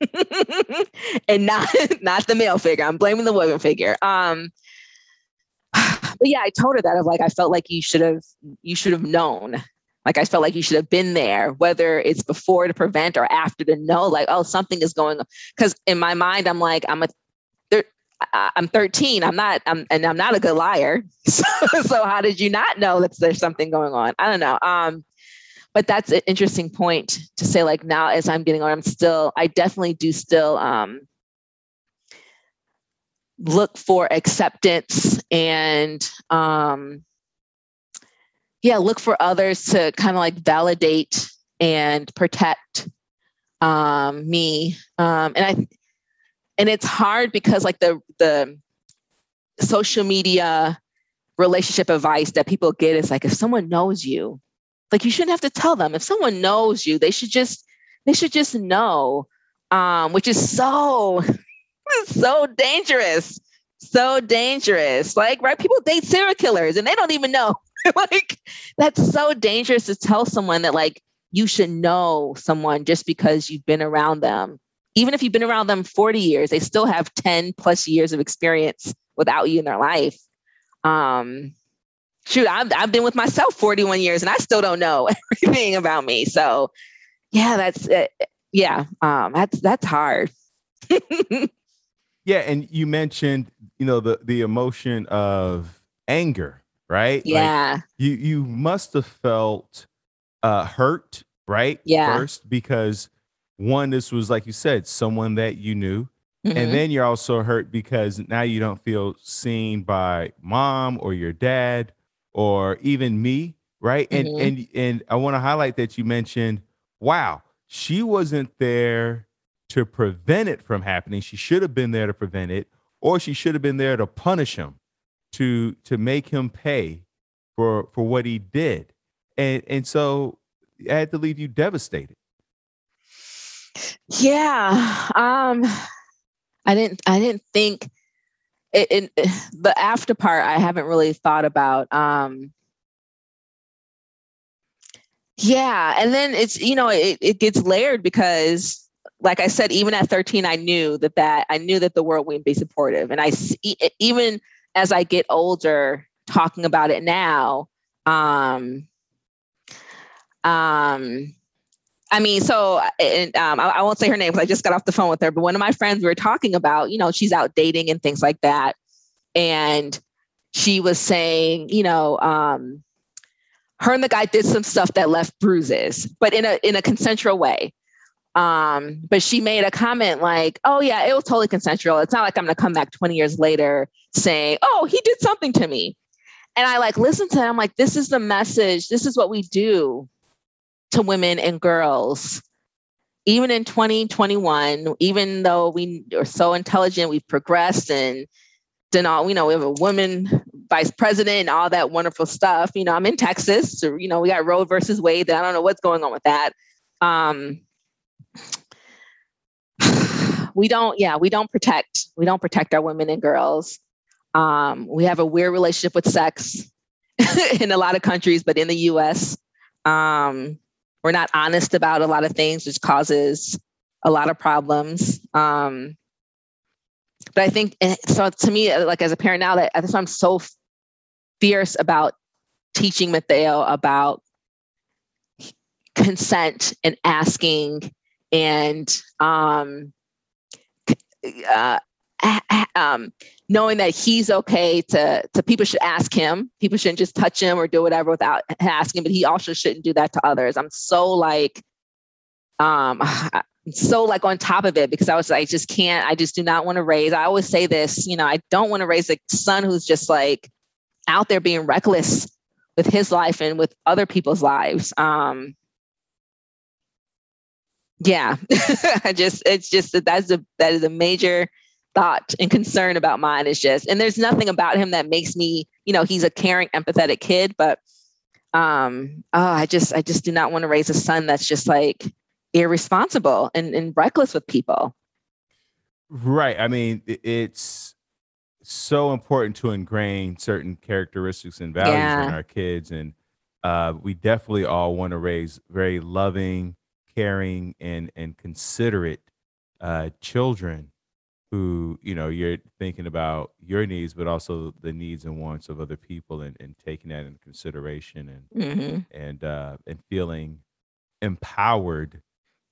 and not not the male figure. I'm blaming the woman figure. Um, yeah, I told her that of like I felt like you should have you should have known. Like I felt like you should have been there, whether it's before to prevent or after to know. Like oh, something is going on. Because in my mind, I'm like I'm a I'm 13. I'm not. I'm and I'm not a good liar. So, so how did you not know that there's something going on? I don't know. Um, but that's an interesting point to say. Like now, as I'm getting older, I'm still. I definitely do still um, look for acceptance and um, yeah, look for others to kind of like validate and protect um, me. Um, and I and it's hard because like the the social media relationship advice that people get is like if someone knows you like you shouldn't have to tell them if someone knows you they should just they should just know um which is so so dangerous so dangerous like right people date serial killers and they don't even know like that's so dangerous to tell someone that like you should know someone just because you've been around them even if you've been around them 40 years, they still have 10 plus years of experience without you in their life. Um, shoot, I've, I've been with myself 41 years and I still don't know everything about me. So yeah, that's, uh, yeah, um, that's, that's hard. Yeah, and you mentioned, you know, the the emotion of anger, right? Like, yeah. you you must have felt uh hurt, right? Yeah. First, because one, this was like you said, someone that you knew. Mhm. And then you're also hurt because now you don't feel seen by mom or your dad or even me, right? And Mhm. and and I want to highlight that you mentioned, wow, she wasn't there to prevent it from happening. She should have been there to prevent it, or she should have been there to punish him, to to make him pay for for what he did. And and so I had to leave you devastated. Yeah. Um I didn't I didn't think it, it the after part I haven't really thought about. Um yeah, and then it's you know it, it gets layered because like I said, even at 13, I knew that that I knew that the world wouldn't be supportive. And I see even as I get older, talking about it now, um, um, I mean, so and, um, I, I won't say her name because I just got off the phone with her. But one of my friends, we were talking about, you know, she's out dating and things like that, and she was saying, you know, um, her and the guy did some stuff that left bruises, but in a in a consensual way. Um, but she made a comment like, oh, yeah, it was totally consensual. It's not like I'm going to come back 20 years later saying, oh, he did something to me. And I like listen to him, like, this is the message. This is what we do to women and girls. Even in 2021, even though we are so intelligent, we've progressed and done all, you know, we have a woman vice president and all that wonderful stuff. You know, I'm in Texas, so, you know, we got Roe versus Wade. I don't know what's going on with that. Um, we don't, yeah, we don't protect, we don't protect our women and girls. Um, we have a weird relationship with sex in a lot of countries, but in the US, um, we're not honest about a lot of things, which causes a lot of problems. Um, but I think eh, so. To me, like as a parent now, that that's why I'm so fierce about teaching Mateo about consent and asking and um, uh, um, knowing that he's okay to to people should ask him. People shouldn't just touch him or do whatever without asking but he also shouldn't do that to others. I'm so like um so like on top of it because i was like just can't i just do not want to raise i always say this you know i don't want to raise a son who's just like out there being reckless with his life and with other people's lives. Um yeah. I just it's just that that's a that is a major thought and concern about mine is just and there's nothing about him that makes me you know he's a caring empathetic kid but um oh i just i just do not want to raise a son that's just like irresponsible and, and reckless with people. Right. I mean it's so important to ingrain certain characteristics and values yeah. in our kids and uh, we definitely all want to raise very loving caring and and considerate uh, children who you know you're thinking about your needs but also the needs and wants of other people and, and taking that into consideration and mm-hmm. and uh and feeling empowered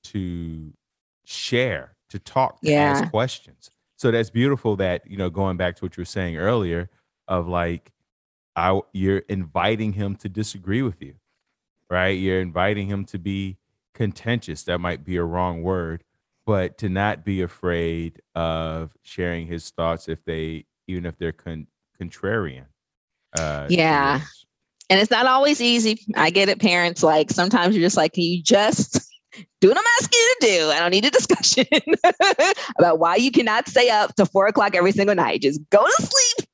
to share to talk to yeah. ask questions so that's beautiful that you know going back to what you were saying earlier of like I, you're inviting him to disagree with you right you're inviting him to be contentious that might be a wrong word but to not be afraid of sharing his thoughts if they even if they're con- contrarian uh yeah. and it's not always easy. I get it parents like sometimes you're just like can you just do what i'm asking you to do i don't need a discussion about why you cannot stay up to four o'clock every single night. Just go to sleep.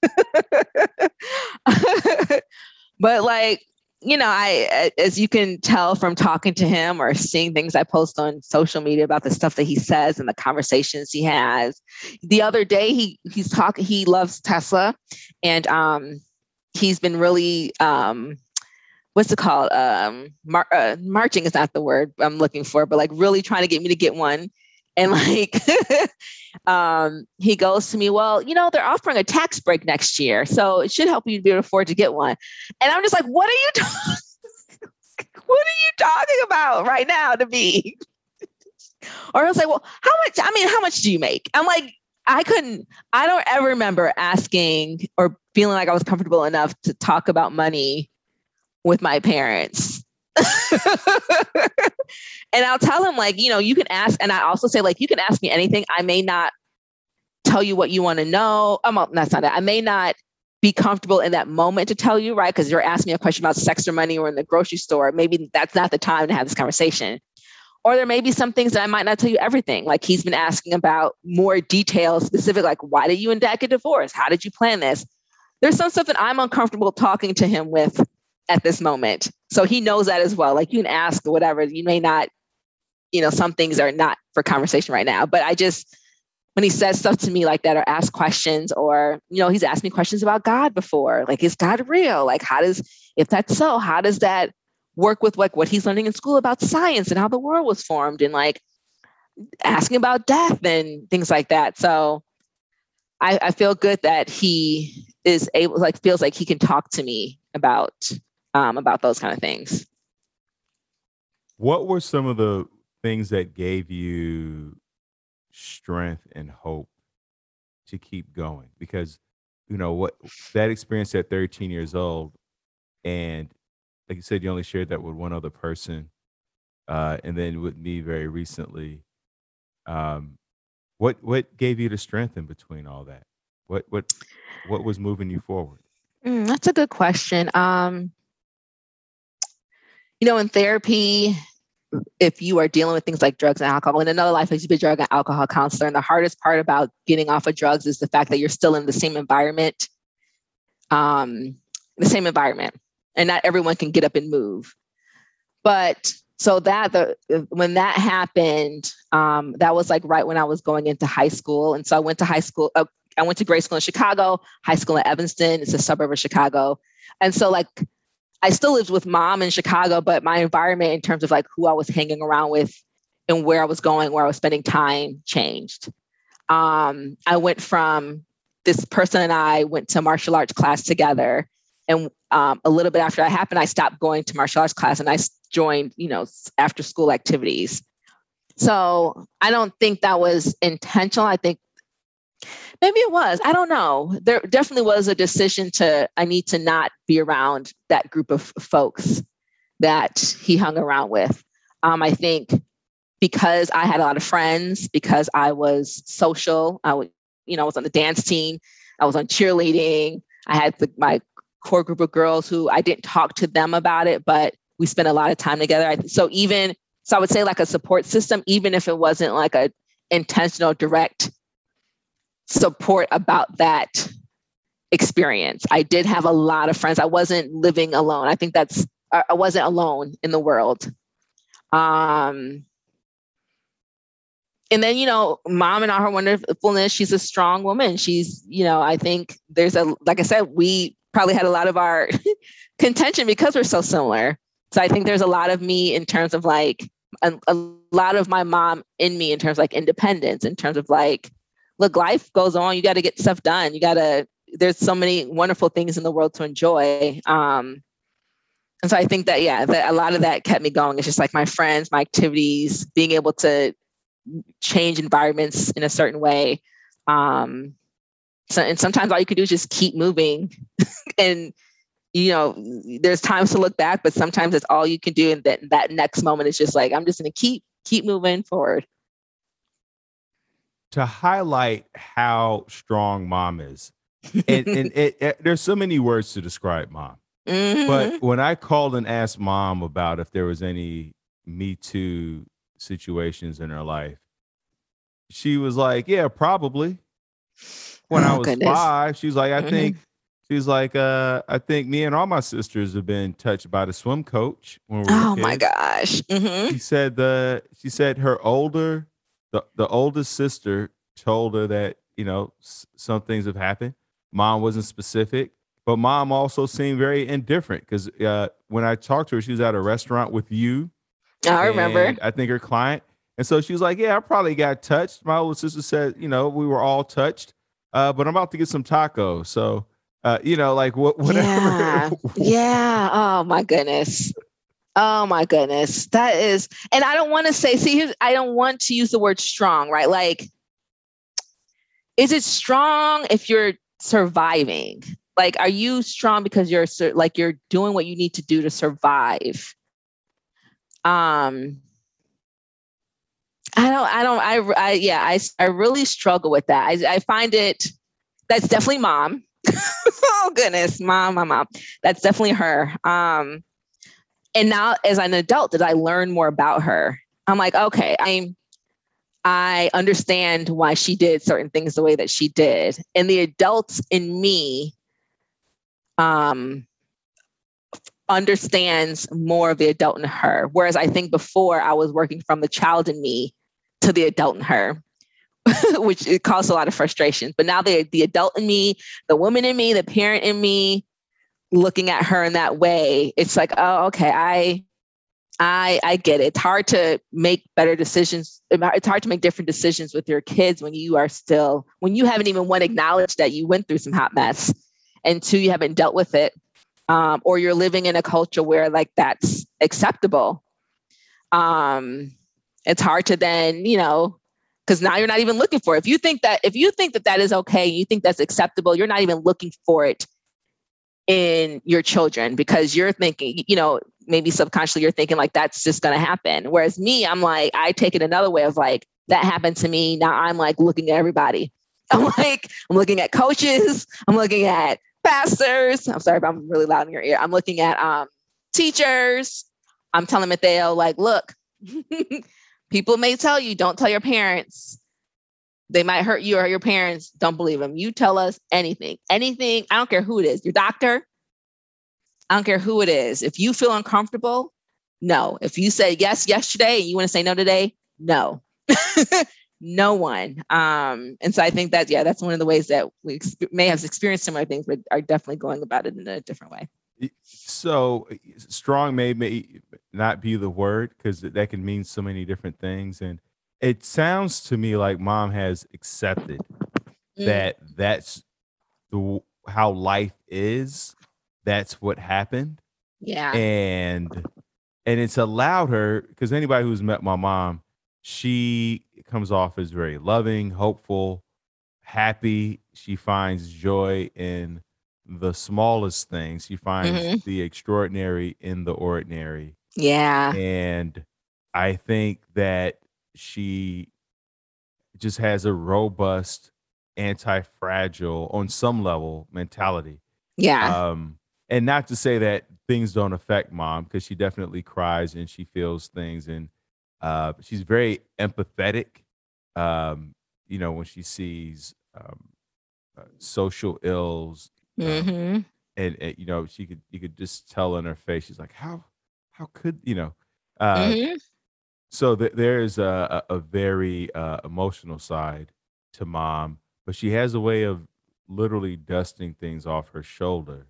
But like you know, I, as you can tell from talking to him or seeing things I post on social media about the stuff that he says and the conversations he has. The other day, he he's talking. He loves Tesla, and um, he's been really um, what's it called? Um, mar- uh, marching is not the word I'm looking for, but like really trying to get me to get one. And like, um, he goes to me, well, you know, they're offering a tax break next year, so it should help you be able to afford to get one. And I'm just like, what are you talking? what are you talking about right now to me? or he'll say, well, how much? I mean, how much do you make? I'm like, I couldn't, I don't ever remember asking or feeling like I was comfortable enough to talk about money with my parents. And I'll tell him, like, you know, you can ask, and I also say, like, you can ask me anything. I may not tell you what you want to know. Um, that's not it. I may not be comfortable in that moment to tell you, right? Because you're asking me a question about sex or money or in the grocery store. Maybe that's not the time to have this conversation. Or there may be some things that I might not tell you everything. Like he's been asking about more details, specific, like why did you and dad get divorced? How did you plan this? There's some stuff that I'm uncomfortable talking to him with at this moment. So he knows that as well. Like you can ask whatever. You may not, you know, some things are not for conversation right now. But I just when he says stuff to me like that or asks questions or you know he's asked me questions about god before like is god real like how does if that's so how does that work with like what he's learning in school about science and how the world was formed and like asking about death and things like that so i, I feel good that he is able like feels like he can talk to me about um, about those kind of things. What were some of the things that gave you strength and hope to keep going? Because you know what that experience at 13 years old, and like you said, you only shared that with one other person. uh, and then with me very recently. Um, what what gave you the strength in between all that? What what what was moving you forward? Mm, that's a good question. Um, you know, in therapy, if you are dealing with things like drugs and alcohol, in another life, used to be a drug and alcohol counselor. And the hardest part about getting off of drugs is the fact that you're still in the same environment, um, the same environment, and not everyone can get up and move. But so that the when that happened, um, that was like right when I was going into high school, and so I went to high school. Uh, I went to grade school in Chicago, high school in Evanston. It's a suburb of Chicago, and so like I still lived with mom in Chicago, but my environment in terms of like who I was hanging around with and where I was going, where I was spending time changed. Um, I went from this person and I went to martial arts class together. And um, a little bit after that happened, I stopped going to martial arts class and I joined, you know, after school activities. So I don't think that was intentional. I think maybe it was i don't know. There definitely was a decision to i need to not be around that group of folks that he hung around with. Um, i think because i had a lot of friends because i was social i would you know i was on the dance team i was on cheerleading i had the, my core group of girls who i didn't talk to them about it but we spent a lot of time together. So even so i would say like a support system even if it wasn't like a intentional direct support about that experience. I did have a lot of friends. I wasn't living alone. I think that's I wasn't alone in the world. Um and then you know mom and all her wonderfulness she's a strong woman she's you know i think there's a like i said we probably had a lot of our contention because we're so similar so i think there's a lot of me in terms of like a, a lot of my mom in me in terms of like independence in terms of like look, life goes on. You got to get stuff done. You got to, there's so many wonderful things in the world to enjoy. Um, and so I think that, yeah, that a lot of that kept me going. It's just like my friends, my activities, being able to change environments in a certain way. Um, so, and sometimes all you can do is just keep moving and, you know, there's times to look back, but sometimes it's all you can do. And that, that next moment is just like, I'm just going to keep, keep moving forward to highlight how strong mom is. and, and it, it, there's so many words to describe mom. Mm-hmm. But when I called and asked mom about if there was any Me Too situations in her life, she was like, "Yeah, probably." When oh, I was goodness. five, she's like, "I mm-hmm. think." She's like, uh, I think me and all my sisters have been touched by the swim coach when we were Oh my gosh. Mm-hmm. She said the she said her older the the oldest sister told her that you know s- some things have happened. Mom wasn't specific, but mom also seemed very indifferent because uh, when I talked to her, she was at a restaurant with you. I remember. I think her client, and so she was like, "Yeah, I probably got touched." My older sister said, "You know, we were all touched, uh, but I'm about to get some tacos." So, uh, you know, like what, whatever. Yeah. yeah. Oh my goodness. Oh my goodness. That is, and I don't want to say, see, I don't want to use the word strong, right? Like, is it strong if you're surviving? Like, are you strong because you're like you're doing what you need to do to survive? Um, I don't, I don't, I, I yeah, I, I really struggle with that. I, I find it, that's definitely mom. oh goodness, mom, my mom. That's definitely her. Um, and now as an adult did i learn more about her? I'm like okay i'm i understand why she did certain things the way that she did. And the adults in me um understands more of the adult in her. Whereas i think before i was working from the child in me to the adult in her which it caused a lot of frustration. But now the the adult in me the woman in me the parent in me looking at her in that way, it's like, oh, okay, I I I get it. It's hard to make better decisions. It's hard to make different decisions with your kids when you are still when you haven't even one acknowledged that you went through some hot mess, and two you haven't dealt with it, um, or you're living in a culture where like that's acceptable. Um, it's hard to then you know because now you're not even looking for it. If you think that if you think that that is okay, you think that's acceptable, you're not even looking for it in your children because you're thinking, you know, maybe subconsciously you're thinking like that's just going to happen. Whereas me, I'm like, I take it another way of like, that happened to me. Now I'm like looking at everybody. I'm like, I'm looking at coaches. I'm looking at pastors. I'm sorry if I'm really loud in your ear. I'm looking at um, teachers. I'm telling Mateo, like, look, people may tell you, don't tell your parents. They might hurt you or your parents. Don't believe them. You tell us anything, anything. I don't care who it is, your doctor. I don't care who it is. If you feel uncomfortable, no. If you say yes yesterday and you want to say no today, no. no one. Um, and so I think that, yeah, that's one of the ways that we may have experienced similar things, but are definitely going about it in a different way. So strong may, may not be the word because that can mean so many different things. And it sounds to me like mom has accepted mm. that that's the how life is. That's what happened. Yeah. And and it's allowed her because anybody who's met my mom, she comes off as very loving, hopeful, happy. She finds joy in the smallest things. She finds mm-hmm. the extraordinary in the ordinary. Yeah. And I think that she just has a robust, anti fragile, on some level, mentality. Yeah. Um, and not to say that things don't affect mom, because she definitely cries and she feels things. And uh, she's very empathetic. Um, you know, when she sees um, uh, social ills, um, mm-hmm. and, and, you know, she could you could just tell in her face. She's like, how how could you know? Uh, mm-hmm. So th- there is a, a, a very uh, emotional side to mom, but she has a way of literally dusting things off her shoulder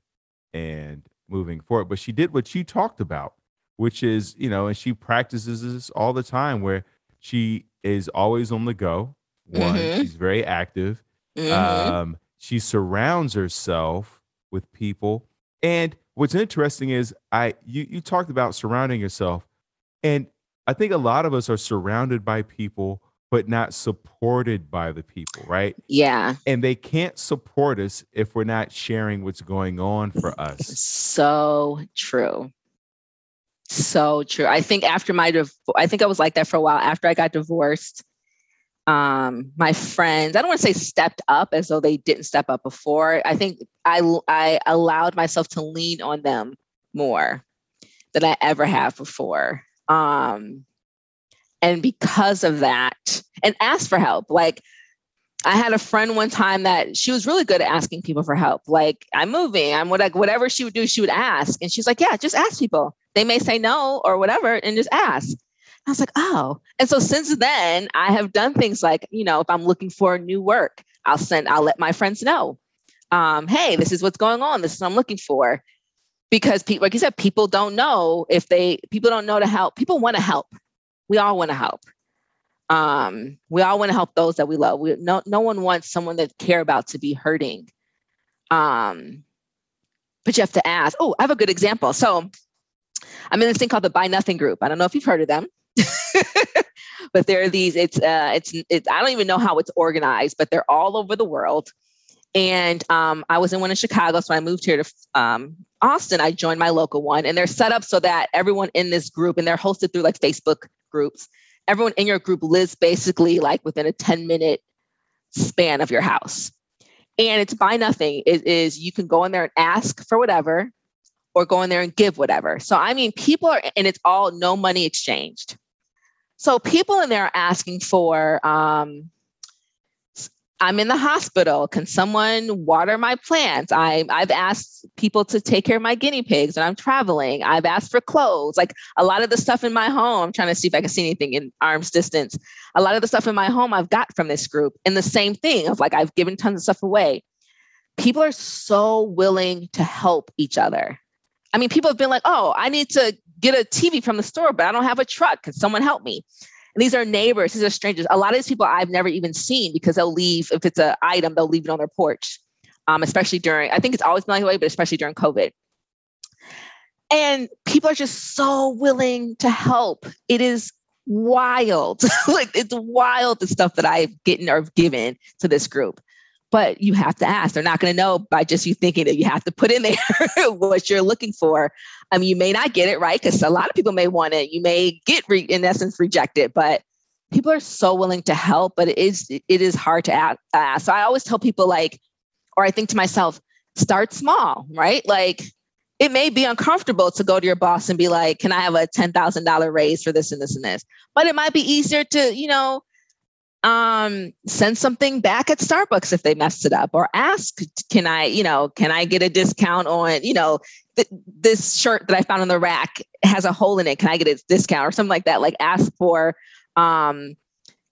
and moving forward. But she did what you talked about which is, you know, and she practices this all the time where she is always on the go. One, mm-hmm. she's very active. Mm-hmm. Um, she surrounds herself with people. And what's interesting is I you you talked about surrounding yourself. And I think a lot of us are surrounded by people but not supported by the people, right? Yeah. And they can't support us if we're not sharing what's going on for us. So true. So true. I think after my divorce, I think I was like that for a while. After I got divorced, um, my friends, I don't want to say stepped up as though they didn't step up before. I think I I allowed myself to lean on them more than I ever have before. Um, and because of that, and ask for help. Like I had a friend one time that she was really good at asking people for help. Like, I'm moving, I'm what, like, whatever she would do, she would ask. And she's like, Yeah, just ask people they may say no or whatever and just ask. I was like, oh. And so since then, I have done things like, you know, if I'm looking for new work, I'll send, I'll let my friends know. Um, hey, this is what's going on. This is what I'm looking for. Because people, like you said, people don't know if they, people don't know to help. People want to help. We all want to help. Um, we all want to help those that we love. We, no, no one wants someone that care about to be hurting. Um, but you have to ask. Oh, I have a good example. So I'm in this thing called the Buy Nothing Group. I don't know if you've heard of them. but there are these it's uh it's it's i don't even know how it's organized but they're all over the world and um, i was in one in chicago so i moved here to um, austin i joined my local one and they're set up so that everyone in this group and they're hosted through like facebook groups everyone in your group lives basically like within a 10 minute span of your house and it's buy nothing it is you can go in there and ask for whatever or go in there and give whatever. So, I mean, people are, and it's all no money exchanged. So, people in there are asking for, um, I'm in the hospital. Can someone water my plants? I, I've asked people to take care of my guinea pigs when I'm traveling. I've asked for clothes. Like a lot of the stuff in my home, I'm trying to see if I can see anything in arm's distance. A lot of the stuff in my home I've got from this group. And the same thing of like, I've given tons of stuff away. People are so willing to help each other. I mean, people have been like, oh, I need to get a TV from the store, but I don't have a truck. Can someone help me? And these are neighbors, these are strangers. A lot of these people I've never even seen because they'll leave, if it's an item, they'll leave it on their porch, um, especially during, I think it's always been that way, but especially during COVID. And people are just so willing to help. It is wild. like it's wild the stuff that I've gotten or given to this group. But you have to ask. They're not going to know by just you thinking that you have to put in there what you're looking for. I mean, you may not get it right because a lot of people may want it. You may get, re- in essence, rejected, but people are so willing to help. But it is it is hard to ask. So I always tell people like, or I think to myself, start small, right? Like it may be uncomfortable to go to your boss and be like, "Can I have a ten thousand dollar raise for this and this and this?" But it might be easier to, you know, um, send something back at Starbucks if they messed it up, or ask, "Can I, you know, can I get a discount on, you know, th- this shirt that I found on the rack has a hole in it? Can I get a discount or something like that?" Like ask for, um,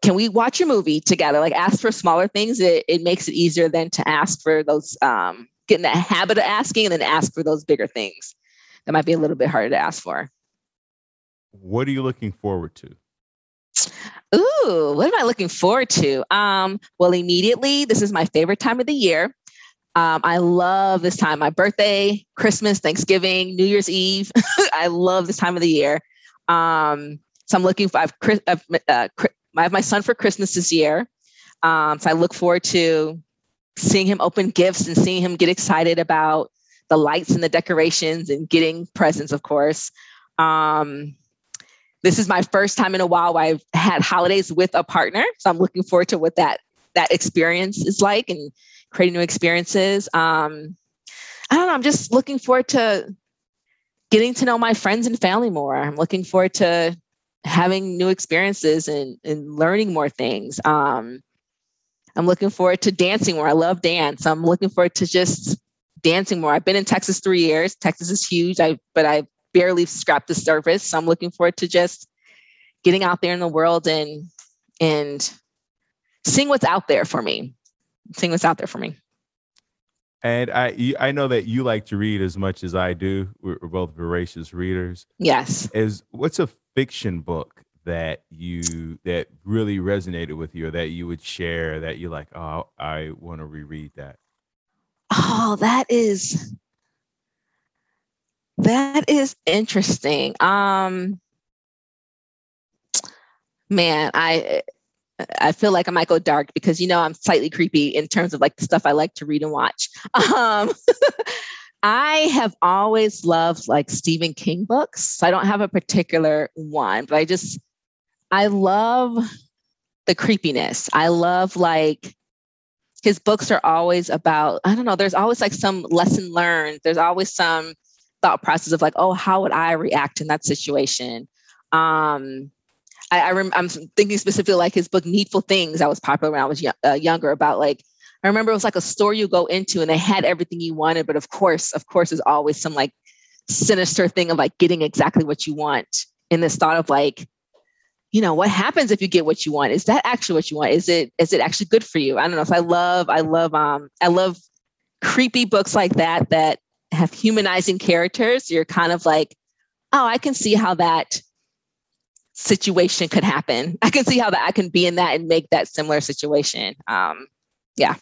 can we watch a movie together? Like ask for smaller things. It, it makes it easier than to ask for those um, get in the habit of asking and then ask for those bigger things that might be a little bit harder to ask for. What are you looking forward to? Ooh, what am I looking forward to? Um, well, immediately, this is my favorite time of the year. Um, I love this time. My birthday, Christmas, Thanksgiving, New Year's Eve. I love this time of the year. Um, so I'm looking for. I've, I've uh, I have my son for Christmas this year. Um, so I look forward to seeing him open gifts and seeing him get excited about the lights and the decorations and getting presents, of course. Um, this is my first time in a while where I've had holidays with a partner. So I'm looking forward to what that that experience is like and creating new experiences. Um, I don't know. I'm just looking forward to getting to know my friends and family more. I'm looking forward to having new experiences and, and learning more things. Um, I'm looking forward to dancing more. I love dance. I'm looking forward to just dancing more. I've been in Texas three years. Texas is huge. I but I barely scrapped the surface. So I'm looking forward to just getting out there in the world and and seeing what's out there for me. Seeing what's out there for me. And I I know that you like to read as much as I do. We're, both voracious readers. Yes. Is what's a fiction book that you that really resonated with you or that you would share that you're like oh i want to reread that oh that is that is interesting um man i i feel like i might go dark because you know i'm slightly creepy in terms of like the stuff i like to read and watch um I have always loved like Stephen King books. I don't have a particular one, but I just I love the creepiness. I love like his books are always about, I don't know, there's always like some lesson learned. There's always some thought process of like, oh, how would I react in that situation? Um, I, I rem- I'm thinking specifically like his book Needful Things that was popular when I was y- uh, younger about like, I remember it was like a store you go into and they had everything you wanted, but of course, of course, there's always some like sinister thing of like getting exactly what you want. In this thought of like, you know what happens if you get what you want is that actually what you want is it is it actually good for you i don't know if i love i love um i love creepy books like that that have humanizing characters you're kind of like oh i can see how that situation could happen i can see how that i can be in that and make that similar situation um yeah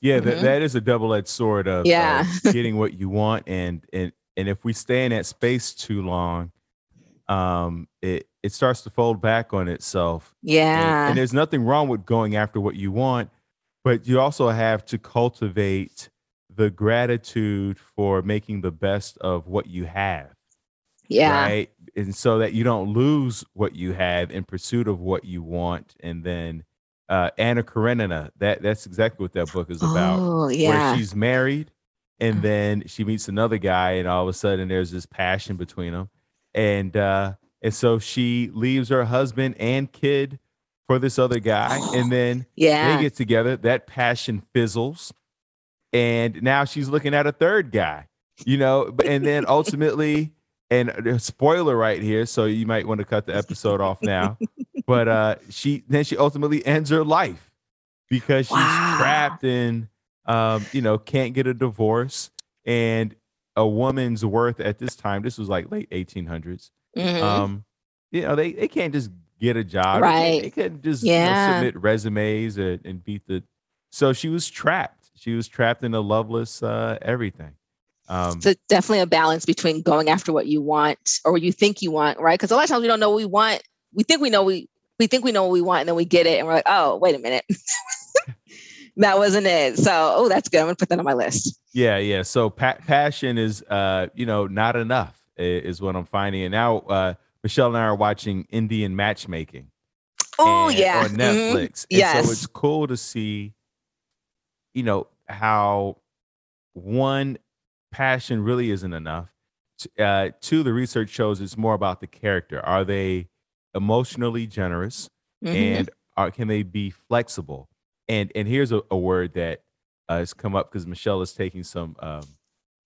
yeah mm-hmm. that, that is a double-edged sword of, yeah. of getting what you want and and and if we stay in that space too long um it it starts to fold back on itself. Yeah. And, and, there's nothing wrong with going after what you want, but you also have to cultivate the gratitude for making the best of what you have. Yeah. Right. And so that you don't lose what you have in pursuit of what you want. And then uh, Anna Karenina, that that's exactly what that book is about. Oh, yeah. Where she's married and then she meets another guy and all of a sudden there's this passion between them. And uh and so she leaves her husband and kid for this other guy. And then yeah. they get together. That passion fizzles. And now she's looking at a third guy, you know, and then ultimately, and spoiler right here, so you might want to cut the episode off now. But uh she then she ultimately ends her life because she's wow. trapped in um, you know, can't get a divorce. And a woman's worth at this time, this was like late 1800s, Mm-hmm. Um, you know, they, they can't just get a job. Right. They, can't just yeah. you know, submit resumes and, and, beat the. So she was trapped. She was trapped in a loveless uh, everything. Um, so definitely a balance between going after what you want or what you think you want, right? Because a lot of times we don't know what we want. We think we know we we think we know what we want, and then we get it, and we're like, oh, wait a minute. that wasn't it. So, oh, that's good. I'm gonna put that on my list. Yeah, yeah. So pa- passion is, uh, you know, not enough is what I'm finding. And now uh, Michelle and I are watching Indian matchmaking. Oh yeah, on mm-hmm. Netflix. Mm-hmm. Yes. so it's cool to see, you know, how one passion really isn't enough. Uh, two, the research shows it's more about the character. Are they emotionally generous, mm-hmm. and are, can they be flexible? And and here's a, a word that uh, has come up because Michelle is taking some. Um,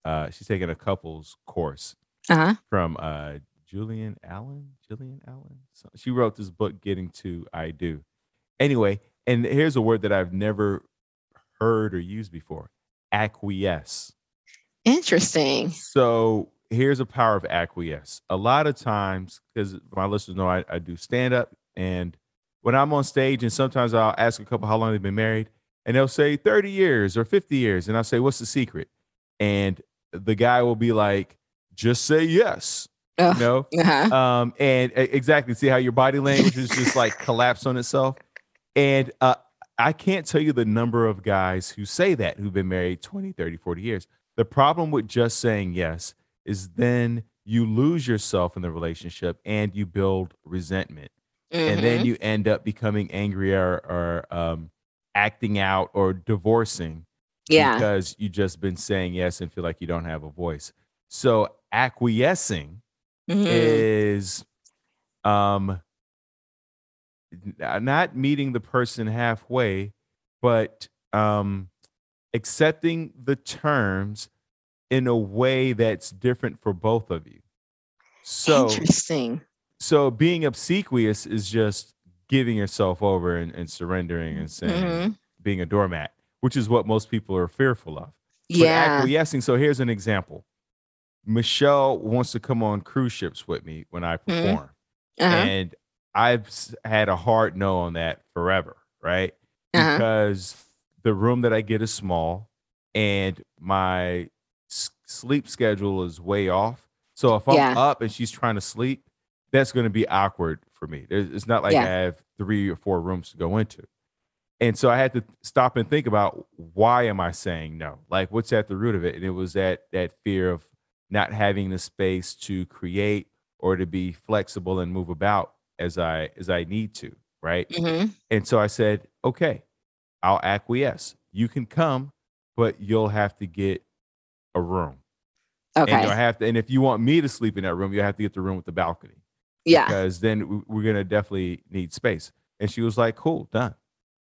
uh, she's taking a couples course uh-huh. from uh, Julian Allen. Julian Allen. So she wrote this book, Getting to I Do. Anyway, and here's a word that I've never heard or used before: acquiesce. Interesting. So here's a power of acquiesce. A lot of times, because my listeners know I, I do stand up, and when I'm on stage, and sometimes I'll ask a couple how long they've been married, and they'll say 30 years or 50 years, and I'll say, "What's the secret?" And the guy will be like, "Just say yes." Oh, you know, uh-huh. um, and exactly see how your body language is just like collapse on itself. And uh, I can't tell you the number of guys who say that who've been married 20, 30, 40 years. The problem with just saying yes is then you lose yourself in the relationship and you build resentment. Mm-hmm. And then mm-hmm. you end up becoming angry or, or um, acting out or divorcing yeah. because you just been saying yes and feel like you don't have a voice. So acquiescing mm-hmm. is um not meeting the person halfway, but um accepting the terms in a way that's different for both of you. So interesting. So being obsequious is just giving yourself over and, and surrendering and saying mm-hmm. being a doormat, which is what most people are fearful of. Yeah. But acquiescing. So here's an example. Michelle wants to come on cruise ships with me when I mm-hmm. perform. Mm-hmm. Uh-huh. And I've had a hard no on that forever, right? Uh-huh. Because the room that I get is small and my s- sleep schedule is way off. So if I'm yeah. up and she's trying to sleep, that's going to be awkward for me. it's not like yeah. I have three or four rooms to go into. And so I had to stop and think about why am I saying no? Like what's at the root of it? And it was that that fear of not having the space to create or to be flexible and move about as I as I need to, right? Mm-hmm. And so I said, okay, I'll acquiesce. You can come, but you'll have to get a room. Okay. And you have to, and if you want me to sleep in that room, you have to get the room with the balcony. Yeah. Because then we're gonna definitely need space. And she was like, cool, done.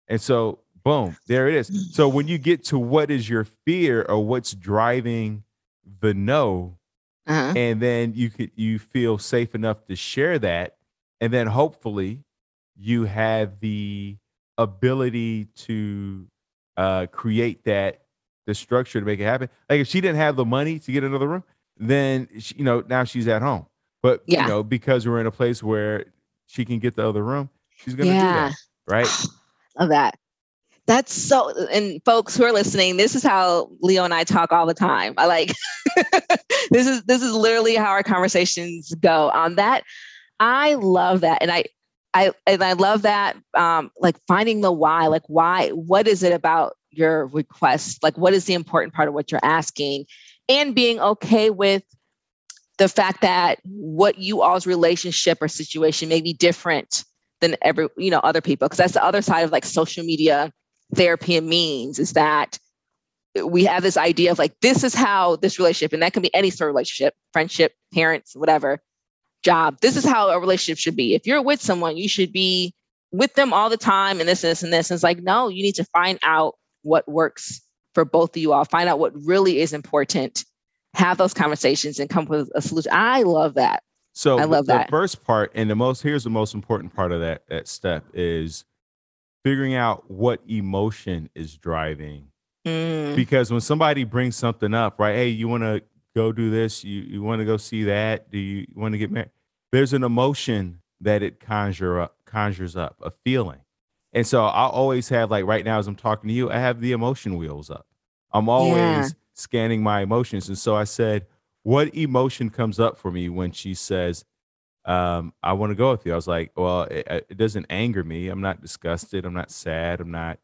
And so boom, there it is. So when you get to what is your fear or what's driving the no uh-huh. and then you could you feel safe enough to share that and then hopefully you have the ability to uh, create that the structure to make it happen like if she didn't have the money to get another room then she, you know now she's at home but yeah. you know because we're in a place where she can get the other room she's gonna yeah. do that right love that that's so, and folks who are listening, this is how Leo and I talk all the time. I like, this is, this is literally how our conversations go on that. I love that. And I, I, and I love that, um, like finding the why, like why, what is it about your request? Like, what is the important part of what you're asking and being okay with the fact that what you all's relationship or situation may be different than every, you know, other people. Cause that's the other side of like social media therapy and means is that we have this idea of like this is how this relationship and that can be any sort of relationship friendship parents whatever job this is how a relationship should be if you're with someone you should be with them all the time and this and this and this and it's like no you need to find out what works for both of you all find out what really is important have those conversations and come up with a solution i love that so i love the, that the first part and the most here's the most important part of that that step is figuring out what emotion is driving. Mm. Because when somebody brings something up, right? Hey, you want to go do this? You you want to go see that? Do you want to get married? There's an emotion that it conjure up, conjures up, a feeling. And so I always have like right now as I'm talking to you, I have the emotion wheels up. I'm always yeah. scanning my emotions. And so I said, what emotion comes up for me when she says, um, I want to go with you. I was like, well, it, it, doesn't anger me. I'm not disgusted. I'm not sad. I'm not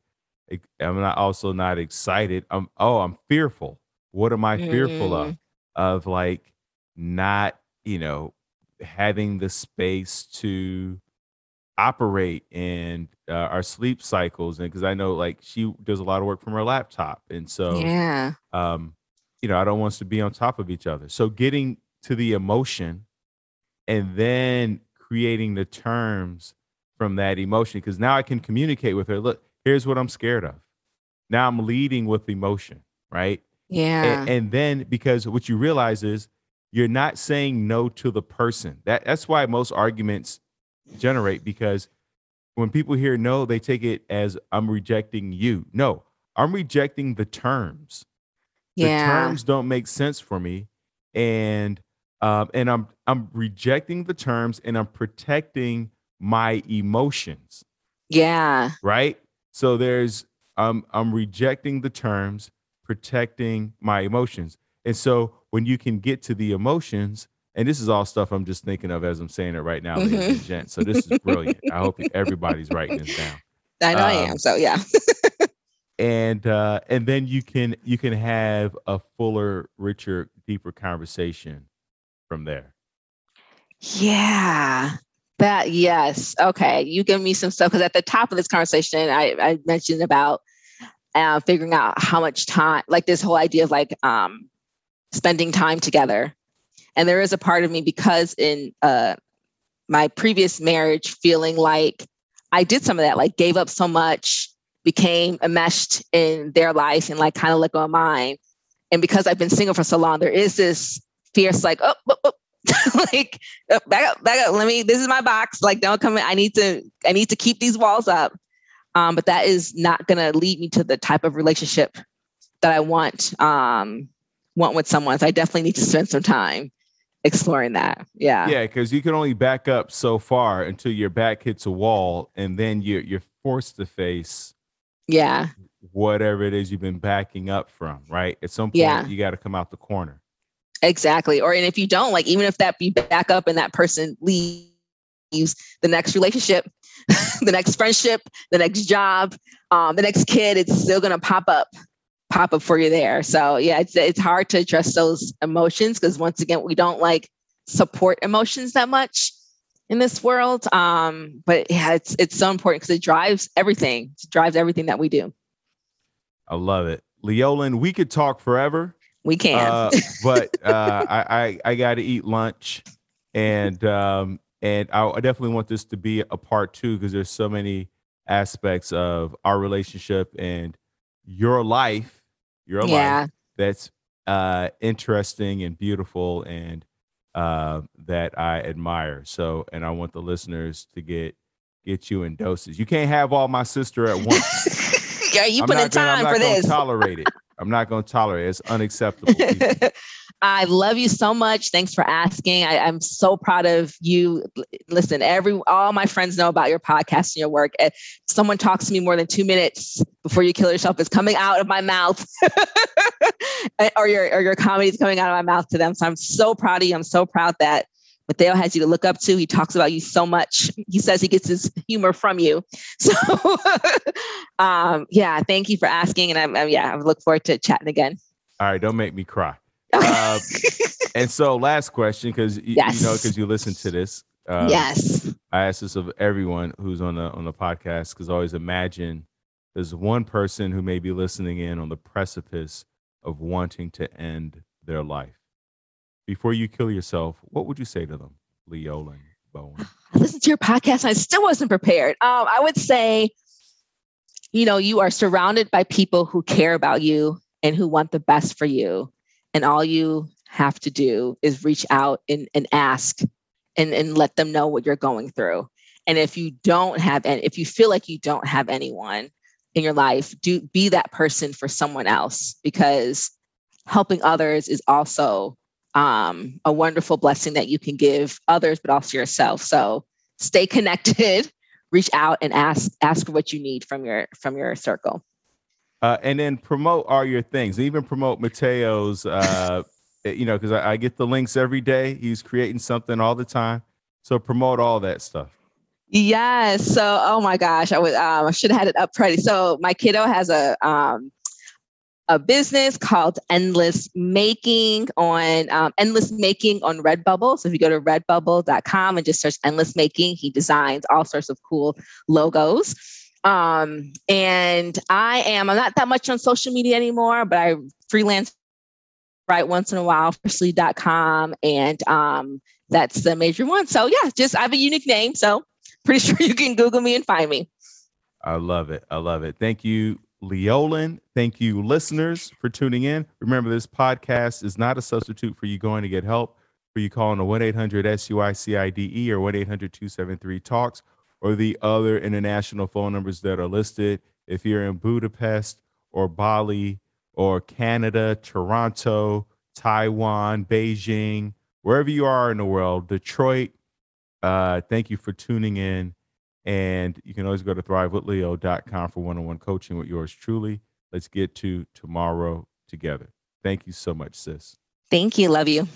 I'm not also not excited. I'm oh, I'm fearful. What am I fearful of? Mm, Of like not, you know, having the space to operate and uh, our sleep cycles and because I know like she does a lot of work from her laptop and so yeah. um you know, I don't want us to be on top of each other. So getting to the emotion and then creating the terms from that emotion because now I can communicate with her. Look, here's what I'm scared of. Now I'm leading with emotion, right? Yeah. And, and then because what you realize is you're not saying no to the person. That that's why most arguments generate because when people hear no, they take it as I'm rejecting you. No, I'm rejecting the terms the yeah. terms don't make sense for me and um and i'm i'm rejecting the terms and i'm protecting my emotions Yeah. right so there's i'm i'm rejecting the terms protecting my emotions and so when you can get to the emotions and this is all stuff i'm just thinking of as i'm saying it right now ladies and Mhm. gents so this is brilliant i hope everybody's writing this down I know I Um, am. So yeah. and uh and then you can you can have a fuller richer deeper conversation from there Yeah. That yes. Okay. You give me some stuff because at the top of this conversation, I, I mentioned about uh, figuring out how much time, like this whole idea of like um, spending time together. And there is a part of me because in uh, my previous marriage, feeling like I did some of that, like gave up so much, became enmeshed in their life and like kind of let go of mine. And because I've been single for so long, there is this fierce like, oh, oh, oh, like uh, back up, back up. Let me. This is my box. Like, don't come in. I need to. I need to keep these walls up. Um, but that is not going to lead me to the type of relationship that I want. Um, want with someone. So I definitely need to spend some time exploring that. Yeah. yeah because you can only back up so far until your back hits a wall and then you're you're forced to face Yeah. whatever it is you've been backing up from right at some point Yeah. you got to come out the corner Exactly. Or and if you don't like, even if that be back up and that person leaves the next relationship, the next friendship, the next job, um, the next kid, it's still gonna pop up, pop up for you there. So yeah, it's it's hard to address those emotions because once again, we don't like support emotions that much in this world. Um, but yeah, it's it's so important because it drives everything. It drives everything that we do. i love it leolin we could talk forever We can. Uh, but uh, I, I I got to eat lunch, and um, and I, I definitely want this to be a part two because there's so many aspects of our relationship and your life, your yeah. life that's uh, interesting and beautiful and uh, that I admire. So, and I want the listeners to get get you in doses. You can't have all my sister at once. yeah, you I'm put in gonna- time not for gonna this. Tolerate it. I'm not going to tolerate it. It's unacceptable. I love you so much. Thanks for asking. I, I'm so proud of you. Listen, every all my friends know about your podcast and your work. If someone talks to me more than two minutes before you kill yourself, is coming out of my mouth, or your or your comedy is coming out of my mouth to them. So I'm so proud of you. I'm so proud that Mateo has you to look up to. He talks about you so much. He says he gets his humor from you. So, um, yeah, thank you for asking. And I'm, I'm yeah, I look forward to chatting again. All right, don't make me cry. Uh, and so, last question, because you, you know, because you listen to this. Uh, yes. I ask this of everyone who's on the on the podcast, because always imagine there's one person who may be listening in on the precipice of wanting to end their life. Before you kill yourself, what would you say to them, Leolin Bowen? I listened to your podcast and I still wasn't prepared. Um, I would say, you know, you are surrounded by people who care about you and who want the best for you. And all you have to do is reach out and, and ask and, and let them know what you're going through. And if you don't have and if you feel like you don't have anyone in your life, do be that person for someone else because helping others is also um, a wonderful blessing that you can give others, but also yourself. So stay connected, reach out and ask ask what you need from your from your circle. Uh, and then promote all your things. Even promote Mateo's. Uh, you know, because I, I get the links every day. He's creating something all the time. So promote all that stuff. Yes. So, oh my gosh, I would um, I should have had it up pretty. So my kiddo has a um, a business called Endless Making on um, Endless Making on Redbubble. So if you go to redbubble.com and just search Endless Making, he designs all sorts of cool logos. Um, and I am I'm not that much on social media anymore, but I freelance write once in a while for sleep.com and um, that's the major one. So yeah, just I have a unique name. So pretty sure you can Google me and find me. I love it. I love it. Thank you, Leolin. Thank you, listeners, for tuning in. Remember, this podcast is not a substitute for you going to get help, for you calling a 1 800 SUICIDE or 1 800 273 TALKS or the other international phone numbers that are listed. If you're in Budapest or Bali or Canada, Toronto, Taiwan, Beijing, wherever you are in the world, Detroit, uh, thank you for tuning in. And you can always go to thrivewithleo.com for one on one coaching with yours truly. Let's get to tomorrow together. Thank you so much, sis. Thank you. Love you.